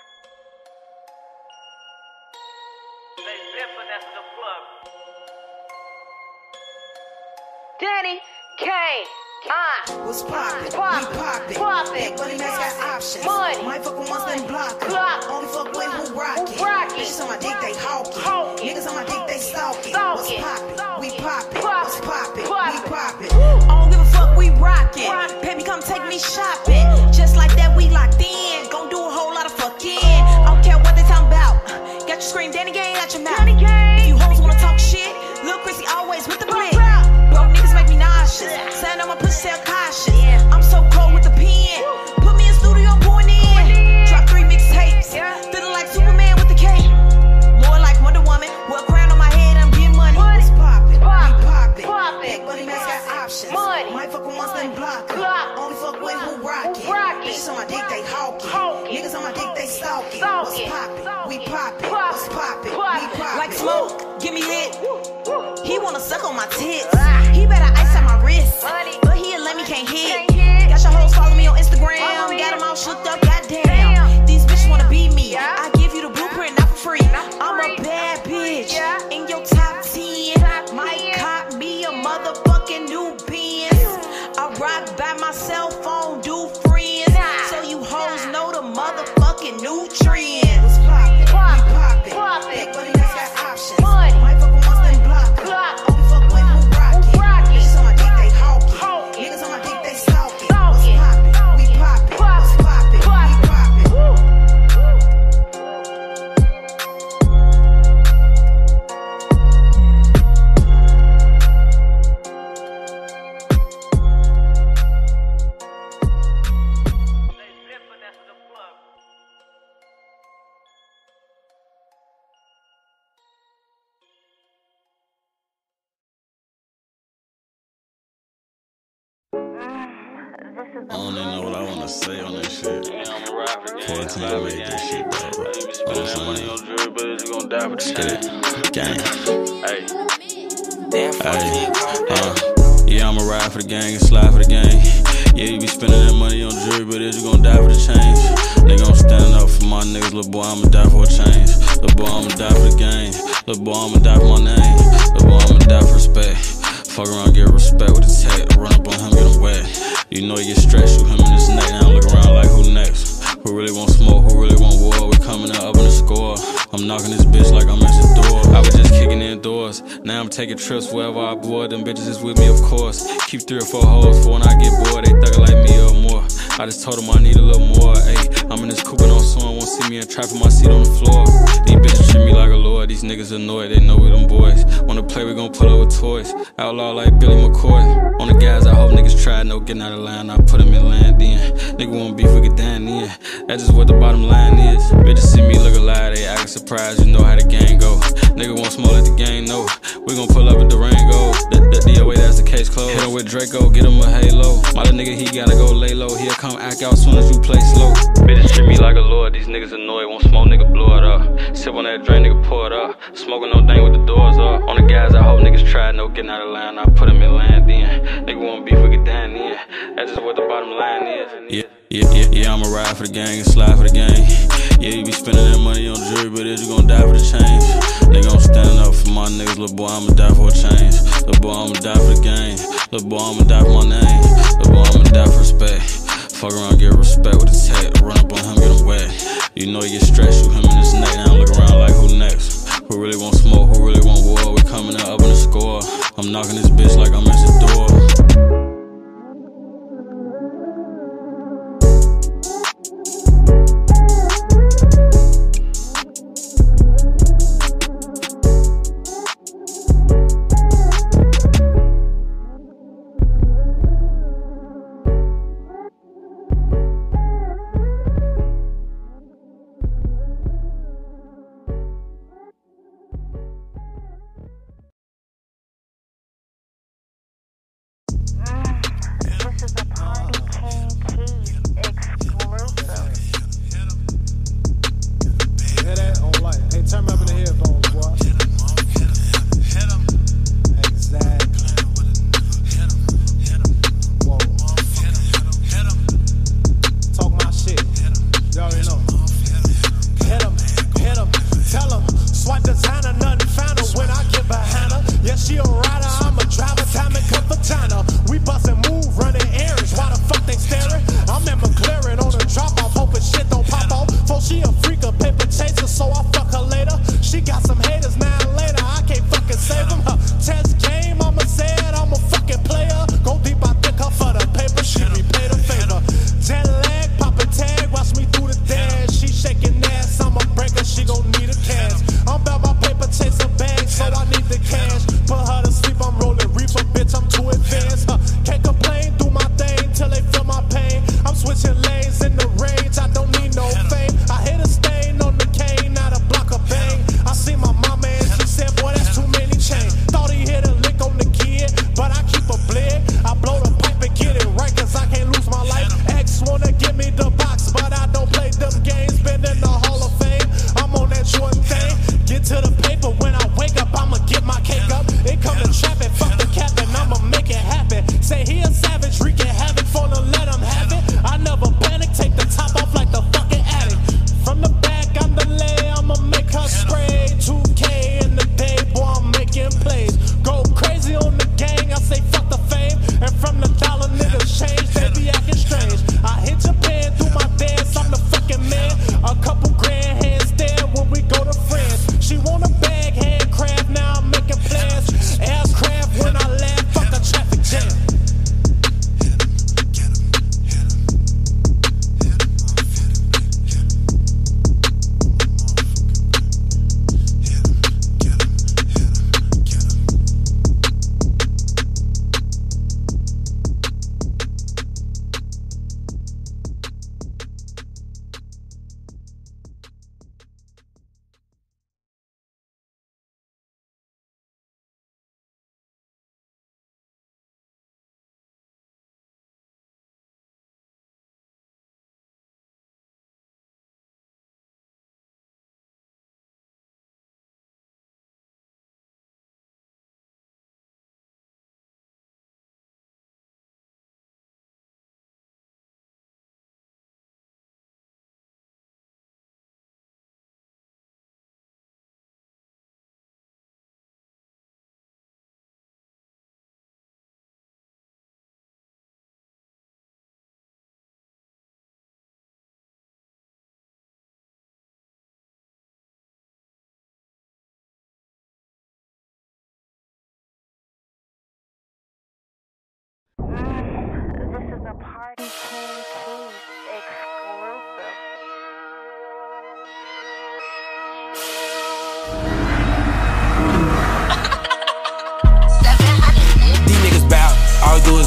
Danny Kane. Uh, What's poppin'? Pop- we poppin'. poppin'. Money man's got options. Money. Might fuck with ones then block 'em. Clock. Only fuck with who rockin'. Who rockin'. Bitches on my dick, they hawkin'. Hawkin'. Niggas on my dick, they stalkin'. Stalkin'. What's poppin'? We poppin'. Poppin'. What's poppin'? Poppin'. We poppin'. I don't give a fuck, we rockin'. Rockin'. Baby, come take me shopping. Just like that, we locked in. Gon' do a whole lot of fucking. I don't care what they talking about. Got you scream Danny nauseous. Saying I'm a pussy, sell cautious. I'm so cold with the pen. Put me in studio, pouring in. Drop three mixtapes. Feeling like Superman with the cape. More like Wonder Woman. With a crown on my head, I'm getting money. What's poppin'? Pop- We poppin'. poppin'. Big money man's got options. Money. Might fuck with ones then block 'em. Clock. Only fuck with who rockin'. Rockin'. Bitches on my dick, they hawkin'. Niggas on my dick, they stalkin'. What's poppin'? We poppin'. Pop- What's poppin'? We poppin'. poppin'. Like smoke, get me lit. He wanna suck on my tits. Ah. He better ice on my wrist. Money. But he'll let me can't hit. Got your hoes follow me on Instagram. Got them all shooked up, goddamn. These bitches wanna be me. I give you the blueprint, not for free. I'm a bad bitch. In your top 10. Top Might cop me a motherfucking new Benz. I rock by myself on do Pay attention to make this shit, dog. You know what I'm saying? Let's get it. Gang. Hey. Hey. Uh, yeah, I'ma ride for the gang and slide for the gang. Yeah, you be spending that money on jewelry, but is you gon' die for the change? Nigga, I'm standing up for my niggas, little boy, I'ma die for a change. Little boy, I'ma die for the game. Little boy, I'ma die for my name. Little boy, I'ma die for respect. Fuck around, get respect with the tech. Run up on him, get him wet. You know you get stressed, shoot him in his neck. Now look around like who next? Who really want smoke? Who really want war? We coming up in the score. I'm knocking this bitch like I'm at the door. I was just kicking in doors. Now I'm taking trips wherever I board. Them bitches is with me, of course. Keep three or four hoes for when I get bored. They thuggin' like me or more. I just told them I need a little more. Ayy, I'm in this coupe and on someone won't see me and trapping my seat on the floor. These bitches treat me like a lord. These niggas annoyed. They know we them boys. Wanna play, we gon' pull up with toys. Outlaw like Billy McCoy. On the guys, I hope niggas try. No getting out of line. I put them in land in. Nigga want beef, we get down in. That's just what the bottom line is. Bitches see me look alive, they act surprised. You know how the game go. Nigga want smoke, let the gang know. We gon' pull up at Durango. The, the DOA, that's the case closed. Hit him with Draco, get him a halo. My little nigga, he gotta go lay low. He'll come act out soon as you play slow. Bitches treat me like a lord. These niggas annoyed, won't smoke, nigga, blow it up. Sip on that drain, nigga, pour it up. Smoking no thing with the doors up. On the guys, I hope niggas try, no getting out of line. I put him in land in. Nigga want beef, we get down in. That's just what the bottom line is. Yeah. Yeah, yeah, yeah, I'ma ride for the gang and slide for the gang. Yeah, you be spending that money on jewelry, but is you gon' die for the change? Nigga, I'm standing up for my niggas, little boy, I'ma die for a change. Little boy, I'ma die for the game. Little boy, I'ma die for my name. Little boy, I'ma die for respect. Fuck around, get respect with the tech. Run up on him, get him wet. You know you get stressed, shoot him in his neck. Now look around like who next? Who really want smoke? Who really want war? We coming up in the score. I'm knocking this bitch like I'm at the door.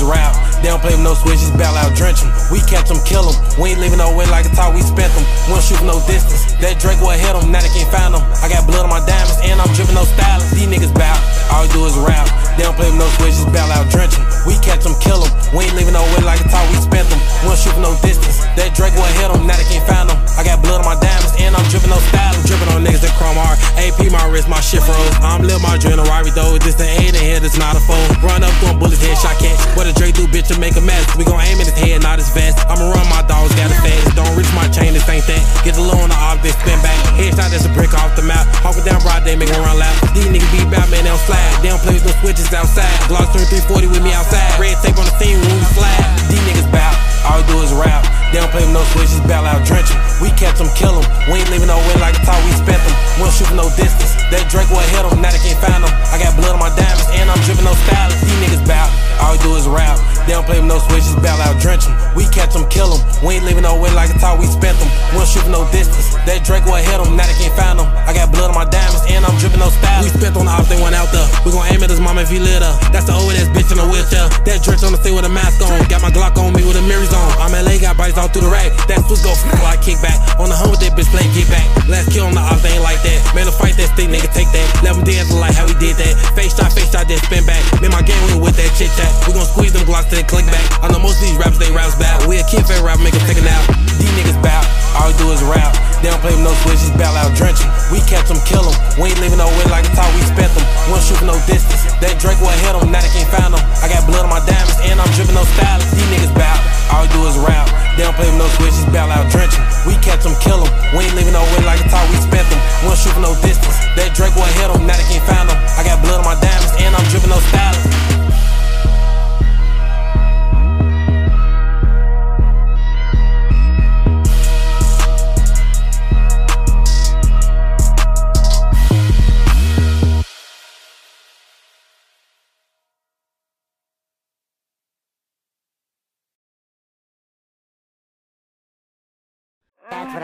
Rap. They don't play with no switches, bail out, drench 'em. We catch 'em, kill 'em. We ain't leaving no way like it's how we spent 'em. We don't shoot no distance. That Drake will hit 'em, now they can't find 'em. I got blood on my diamonds, and I'm dripping no stylist. These niggas bout, all we do is rap. They don't play with no switches, bail out, drench 'em. We catch 'em, kill 'em. We ain't leaving no way like it's how we spent 'em. We don't shoot no distance. That Drake will hit 'em, now they can't find 'em. I got blood on my diamonds, and I'm dripping no stylist. Dripping on niggas that chrome hard. AP my wrist, my shit froze. I'm live my Rari though. This the eight in here, this not a foe. Run up, throwing bullets, headshot catch. What a Drake do, bitch, to make a mess. We gon' aim at his head, not his vest. I'ma run my dogs, got it fast. Don't reach my chain, this ain't that. Get the low on the off, spin back. Headshot, that's a brick off the map. Hawking down broad, they make me run loud. These niggas be bad, man, they don't slide. They don't play with no switches outside. Glock 2340 with me outside. Red tape on the scene when we slide. These niggas bout, all we do is rap. They don't play with no switches, bail out, drench 'em. We catch catch 'em, kill 'em. We ain't leaving no way like it's how we spent 'em. We don't shoot no distance. That Drake will hit 'em, now they can't find 'em. I got blood on my diamonds, and I'm dripping no stylist. These niggas bout, all we do is rap. They don't play with no switches, bail out, drench 'em. We catch 'em, kill 'em. We ain't leaving no way like it's how we spent 'em. We don't shoot no distance. That Drake will hit 'em, now they can't find 'em. I got blood on my diamonds, and I'm dripping no stylist. We spent on the ops, they went out there. We gon' aim at his mama if he lit up. That's the old ass bitch in a wheelchair. That drench on the stage with a mask on. Got my Glock on me with a mirrors on. I'm LA, got bodies all through the rack. That switch go f like kickback. On the home with that bitch, play get back. Last kill on the ops, they ain't like that. Man, to fight that stick, nigga, take that. Them dance like how we did that. Face shot, face shot, then spin back. Man, my game went with that chit chat. We gon' squeeze them Glocks till they click back. I know most of these rappers, they raps bad. We a kid favorite rap, make 'em take a nap. These niggas bout, all we do is rap. They don't play with no switches, bail out, drench 'em. We catch catch 'em, kill 'em. We ain't leaving no way like it's how we spent 'em. We don't shoot from no distance. That Drake will hit hit 'em, now they can't find 'em. I got blood on my diamonds, and I'm dripping no stylist. These niggas bout, all we do is rap. They don't play with no switches, bail out, drench. We catch catch 'em, kill 'em. We ain't leaving no way like it's how we spent 'em. We don't shoot from no distance. That Drake will hit 'em, now they can't find 'em. I got blood on my diamonds, and I'm dripping no stylist.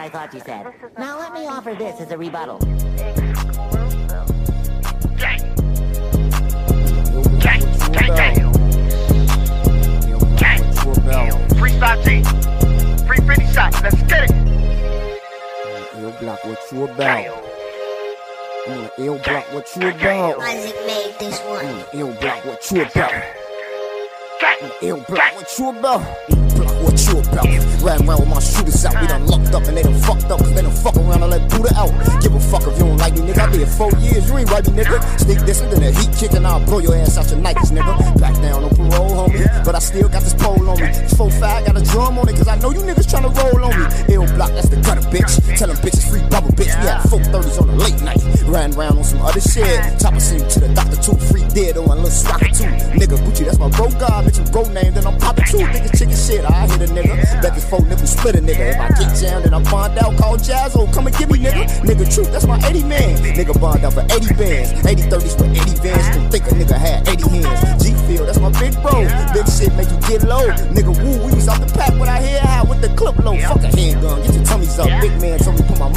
I thought you said. Now let me offer this as a rebuttal. Freestyle G. Free 50 shots. Let's get it. Ill block, what you about? I'm on the ill block, what you about? Isaac made this one. I'm ill block, what you about? On the ill block, what you about? Ill block, what you about? Riding around with my shooters out, we done locked up and they done fucked up, cause they done fuck around and let Buddha out. Give a fuck if you don't like me, nigga. I did four years, you ain't right me, nigga. Sneak this and then a heat kick and I'll blow your ass out your Nikes, nigga. Back down on parole, homie. But I still got this pole on me. This 4-5 got a drum on it, cause I know you niggas tryna roll on me. Ill block, that's the gutter, bitch. Tell them bitches free bubble, bitch. We had 430s on the late night. Riding around on some other shit. Top of scene to the doctor, too. Free dead on a little rocket too. Nigga, Gucci, that's my bro god. Mention bro name, then I'm popping too. Nigga, chicken shit. I hit a nigga. Bet this four nipple split a nigga. If I get jammed, then I bond out. Call Jazzo, oh, come and get me, nigga. Nigga, truth, that's my 80 man. Nigga, bond out for 80 bands. 80 30s for 80 vans. Don't think a nigga had 80 hands. G Field, that's my big bro. Big shit make you get low. Nigga, woo, we was off the pack when I hear high with the clip low. Fuck a handgun, get your tummies.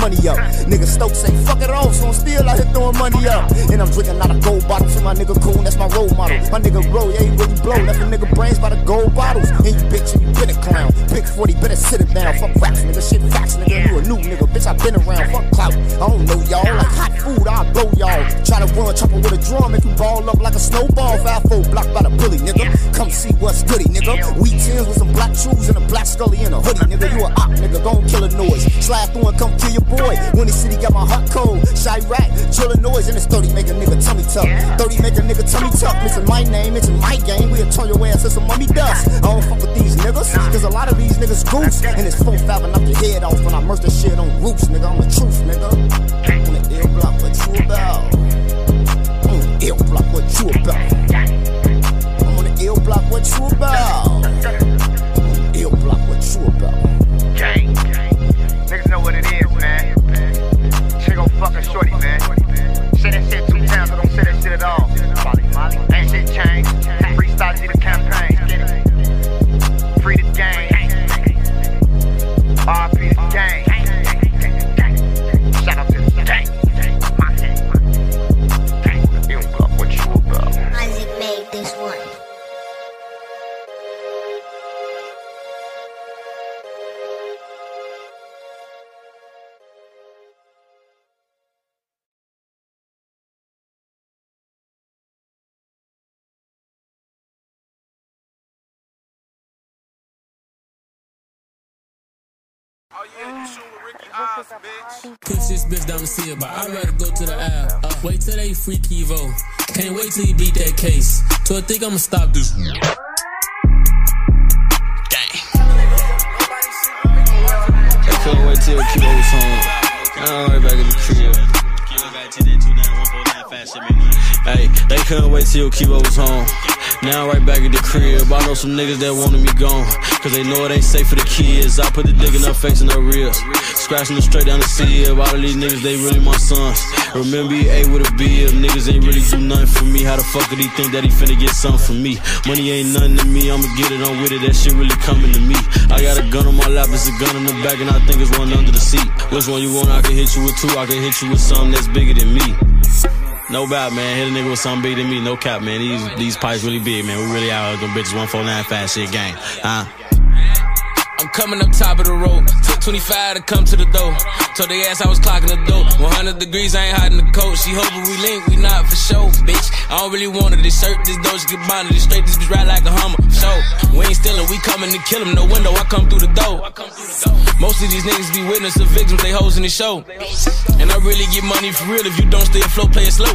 Money up. Nigga Stokes say fuck it off, so I'm still out here throwing money up. And I'm drinking out of gold bottles for my nigga Coon, that's my role model. My nigga Roll, yeah, he really blow. Left a nigga brains by the gold bottles. And you bitch, you been a clown. Big 40, better sit it down. Fuck raps, nigga, shit facts, nigga. You a new nigga, bitch, I been around. Fuck clout. I don't know y'all. Like hot food, I'll blow y'all. Try to run, chopper with a drum, make you ball up like a snowball. Five four blocked by the bully, nigga. Come see what's goody, nigga. We tens with some black shoes and a black scully and a hoodie, nigga. You a op, nigga. Gon' kill a noise. Slide through and come kill your boy. Winnie City got my heart cold. Shy rat, chill noise, and it's 30 make a nigga tummy tuck. 30 make a nigga tummy tuck. Mention my name, mention my game. We'll turn your ass to some mummy dust. I don't fuck with these niggas, cause a lot of these niggas goose. And it's 4 5 and knock your head off when I murder the shit on roofs, nigga. I'm the truth, nigga. On the ill block, what you about? On the ill block, what you about? I'm on the ill block, what you about? Shorty, man. Push this bitch down the seal, but I'd rather go to the app. Uh, wait till they free Kivo. Can't wait till he beat that case. So I think I'ma stop this. I couldn't wait till Kibo was home. Now I'm right back at the crib. Hey, they couldn't wait till Kibo was home. Now right back at the crib. I know some niggas that wanted me gone. Cause they know it ain't safe for the kids. I put the dick in her face and her ribs. Scratching them straight down the seal. All of these niggas, they really my sons. Remember he ate with a bib. Niggas ain't really do nothing for me. How the fuck could he think that he finna get something from me? Money ain't nothing to me. I'ma get it on with it. That shit really coming to me. I got a gun on my lap. It's a gun in the back. And I think it's one under the seat. Which one you want? I can hit you with two. I can hit you with something that's bigger than me. No doubt, man. Hit a nigga with something bigger than me. No cap, man. These these pipes really big, man. We really out here, them bitches. 149 fast shit gang. Huh? I'm coming up top of the road. Took 25 to come to the door. Told they ass I was clocking the door. 100 degrees, I ain't hiding the coat. She hoping we link, we not for show, bitch. I don't really want it. This shirt, this get bonded. This straight, this bitch ride like a hummer. So, we ain't stealing, we coming to kill him. No window, I come through the door. Most of these niggas be witness of victims, they hoes in the show. And I really get money for real if you don't stay afloat, play it slow.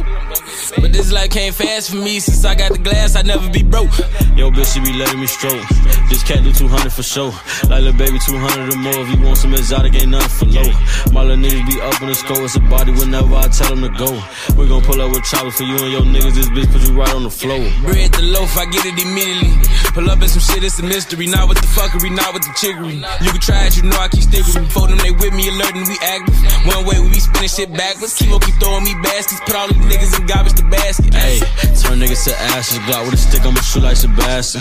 But this life came fast for me since I got the glass, I never be broke. Yo, bitch, she be letting me stroke. This cat do 200 for sure. Like little baby, 200 or more. If you want some exotic, ain't nothing for low. My little niggas be up in the score. It's a body whenever I tell them to go. We gon' pull up with choppers for you and your niggas. This bitch put you right on the floor. Bread the loaf, I get it immediately. Pull up in some shit, it's a mystery. Not with the fuckery, not with the chickery. You can try it, you know I keep sticking. with me. For them, they with me, alerting, we active. One way, we be spinning shit backwards. Kimo keep throwing me baskets. Put all these niggas in garbage to basket. Hey, turn niggas to ashes. Glock with a stick, I'ma shoot like Sebastian.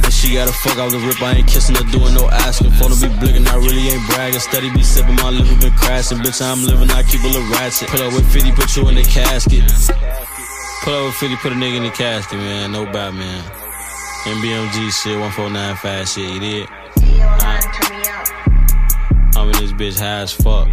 And she gotta fuck out the rip, I ain't kissing her, doing no asking. Phone to be blinking, I really ain't bragging. Steady be sipping, my liver been crashing. Bitch, I'm living, I keep a little ratchet. Put up with 50, put you in the casket. Put with 50, put a nigga in the casket, man. No bad, man. MBMG shit, 149 fast shit, you did? I'm in this bitch high as fuck.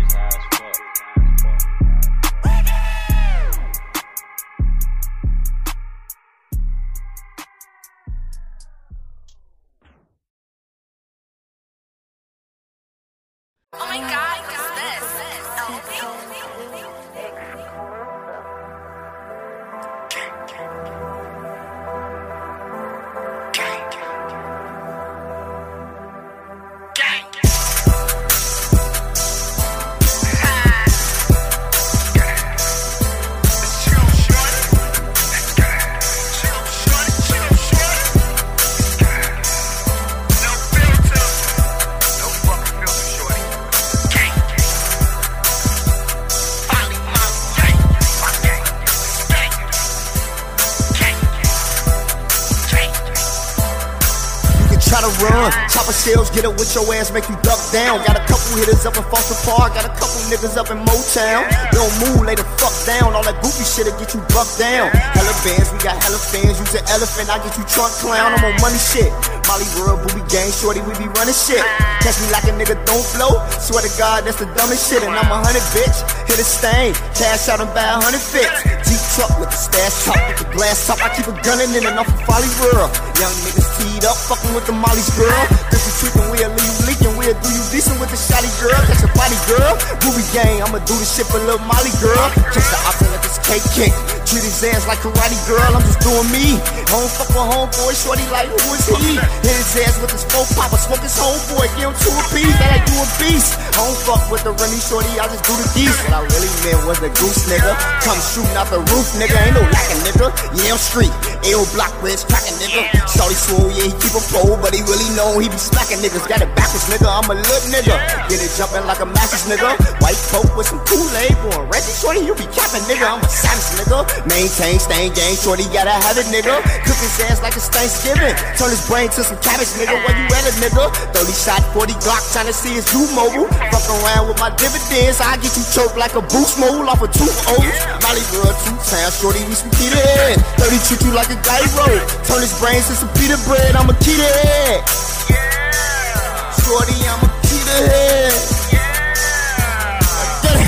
Get up with your ass, make you duck down. Got a couple hitters up in Foster Park, got a couple niggas up in Motown. Don't move, lay the fuck down. All that goofy shit'll get you bucked down. Hella bands, we got hella fans. Use an elephant, I get you trunk clown. I'm on money shit. Molly World, booby gang, shorty, we be running shit. Catch me like a nigga don't flow. Swear to God, that's the dumbest shit. And I'm a hundred bitch, hit a stain, cash out and buy a hundred fits. With the stash top, with the glass top. I keep a gunning in it and off of Folly World. Young niggas teed up, fucking with the Molly's girl. This is tripping, we'll leave you leaking. We'll do you decent with the shotty girl. Catch a body girl. Booby gang, I'ma do this shit for little Molly girl. Catch the option let this cake kick. Treat his ass like karate girl, I'm just doing me. Home fuck with homeboy, shorty like who is he? Hit his ass with his four popper, smoke his homeboy, give him two a piece. That like you a beast. Home fuck with the Remy shorty, I just do the geese. What I really meant was the goose nigga. Come shooting out the roof, nigga. Ain't no lacking, nigga. Yale Street, L block where it's cracking, nigga. Shorty swole, yeah, he keep a pole, but he really know he be smacking niggas. Got it backwards, nigga. I'm a little nigga. Get it jumping like a mattress, nigga. White coat with some Kool-Aid, boy. Reggie shorty, you be capping, nigga. I'm a savage, nigga. Maintain, stain gang, shorty, gotta have it, nigga. Cook his ass like it's Thanksgiving. Turn his brain to some cabbage, nigga. Where you at it, nigga? 30 shot, 40 Glock, trying to see his new mobile. Fuck around with my dividends, I get you choked like a boost mole off of two O's. Molly girl, two times, shorty, we some head. 30 treat you like a gyro. Turn his brains to some pita bread, I'm a Keita head. Shorty, I'm a Keita head. Get it.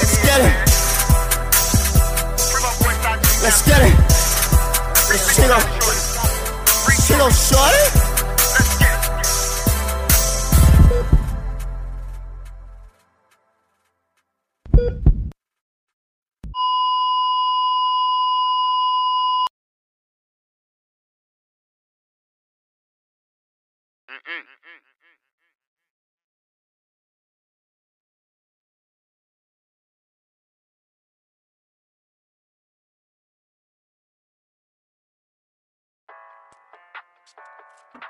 Let's get it. Let's get it. Let's chill. Chill, shorty.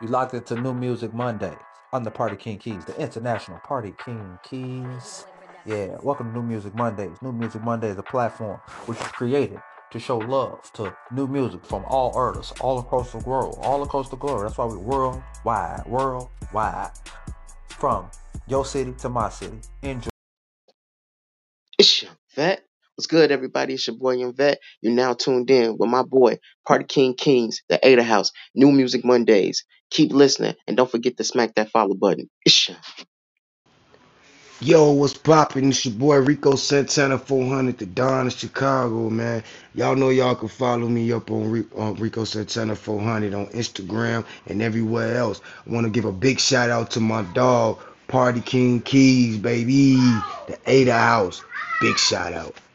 You locked into New Music Monday on the Party King Keys, the International Party King Keys. Yeah, welcome to New Music Mondays. New Music Monday is a platform which is created to show love to new music from all artists all across the world, all across the globe. That's why we're worldwide, worldwide, from your city to my city. Enjoy. It's your vet. What's good, everybody? It's your boy Vet. You're now tuned in with my boy, Party King Keys, the Ada House, New Music Mondays. Keep listening and don't forget to smack that follow button. Your Yo, what's poppin'? It's your boy Rico Santana 400, the Don of Chicago, man. Y'all know y'all can follow me up on, on Rico Santana 400 on Instagram and everywhere else. I want to give a big shout out to my dog, Party King Keys, baby. The Ada House. Big shout out.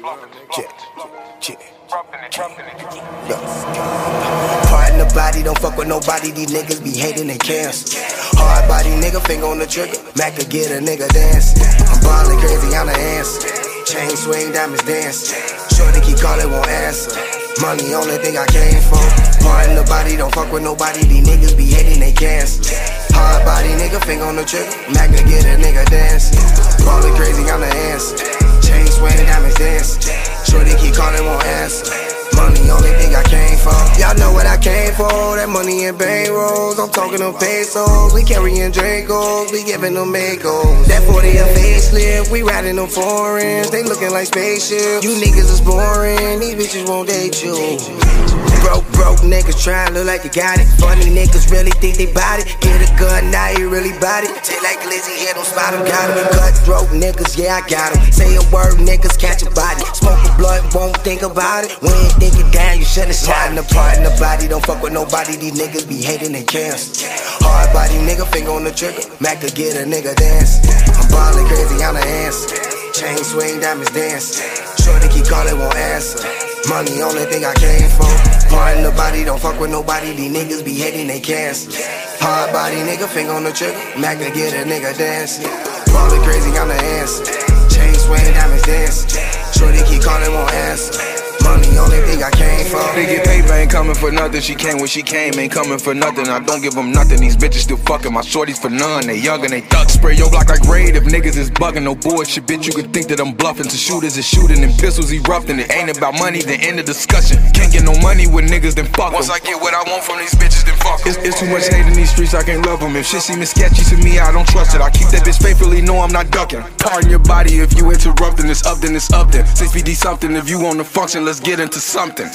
In the body, don't fuck with nobody. These niggas be hating they cancer. Hard body nigga, finger on the trigger. Mac could get a nigga dance. I'm ballin' crazy, I'm the answer. Chain swing, diamonds dance. Shorty keep calling, won't answer. Money, only thing I came for. Part the body, don't fuck with nobody. These niggas be hating they cancer. Hard body nigga, finger on the trigger. Mac could get a nigga dance. Ballin' crazy, I'm the answer. Chain swing, diamonds dance. Shorty keep calling, won't answer. Money, only thing I came for. Y'all know what I came for. That money and bankrolls. I'm talking them pesos. We carrying Dracos. We giving them Magos. That 40 a facelift. We riding them foreigns. They looking like spaceships. You niggas is boring. These bitches won't date you. Broke, broke niggas trying look like you got it. Funny niggas really think they bought it. Get a gun, now you really bought it. Take like Lizzie, hit them, spot them, got him. Cutthroat niggas, yeah, I got him. Say a word, niggas catch a body. Smoke a blunt, won't think about it. When you think it down, you shouldn't shot in the part in the body. Don't fuck with nobody, these niggas be hating they cancer. Hard body nigga, finger on the trigger. Mac could get a nigga dance. I'm ballin' crazy, I'm the answer. Chain swing, diamonds dance. Shorty keep calling, won't answer. Money, only thing I came for. Part in the body, don't fuck with nobody. These niggas be hating they cancer. Hard body nigga, finger on the trigger. Mac to get a nigga dancing. Ballin' crazy, I'm the answer. Chain swing, diamonds dance. Shorty keep calling, won't answer. Money, only thing I came for. They get paper ain't coming for nothing. She came when she came, ain't coming for nothing. I don't give them nothing. These bitches still fucking my shorties for none. They young and they thug. Spray your block like raid. If niggas is bugging, no bullshit, bitch. You could think that I'm bluffing. To shooters is shooting and pistols erupting. It ain't about money, then end the discussion. Can't get no money with niggas, then fuck 'em. Once I get what I want from these bitches, then fuck 'em. It's, it's too much hate in these streets, I can't love them. If shit seems sketchy to me, I don't trust it. I keep that bitch faithfully, no, I'm not ducking. Pardon your body if you interrupting. It's up, then it's up, then. 6PD something. If you want to function, let's get into something.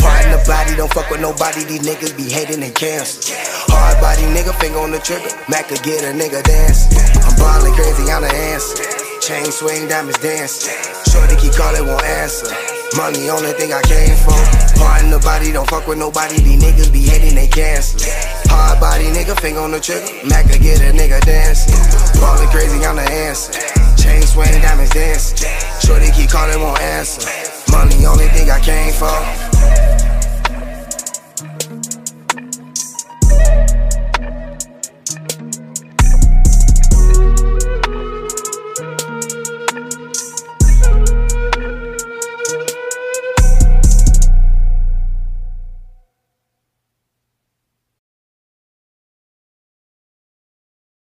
Part in the body, don't fuck with nobody. These niggas be hating they cancer. Hard body nigga, finger on the trigger. Mac could get a nigga dance. I'm ballin' crazy, I'm the answer. Chain swing, diamonds dance. Shorty keep calling, won't answer. Money, only thing I came for. Part in the body, don't fuck with nobody. These niggas be hating they cancer. Hard body nigga, finger on the trigger. Mac could get a nigga dance. Ballin' crazy, I'm the answer. Chain swing, diamonds dance. Shorty keep calling, won't answer. Money only thing I came for.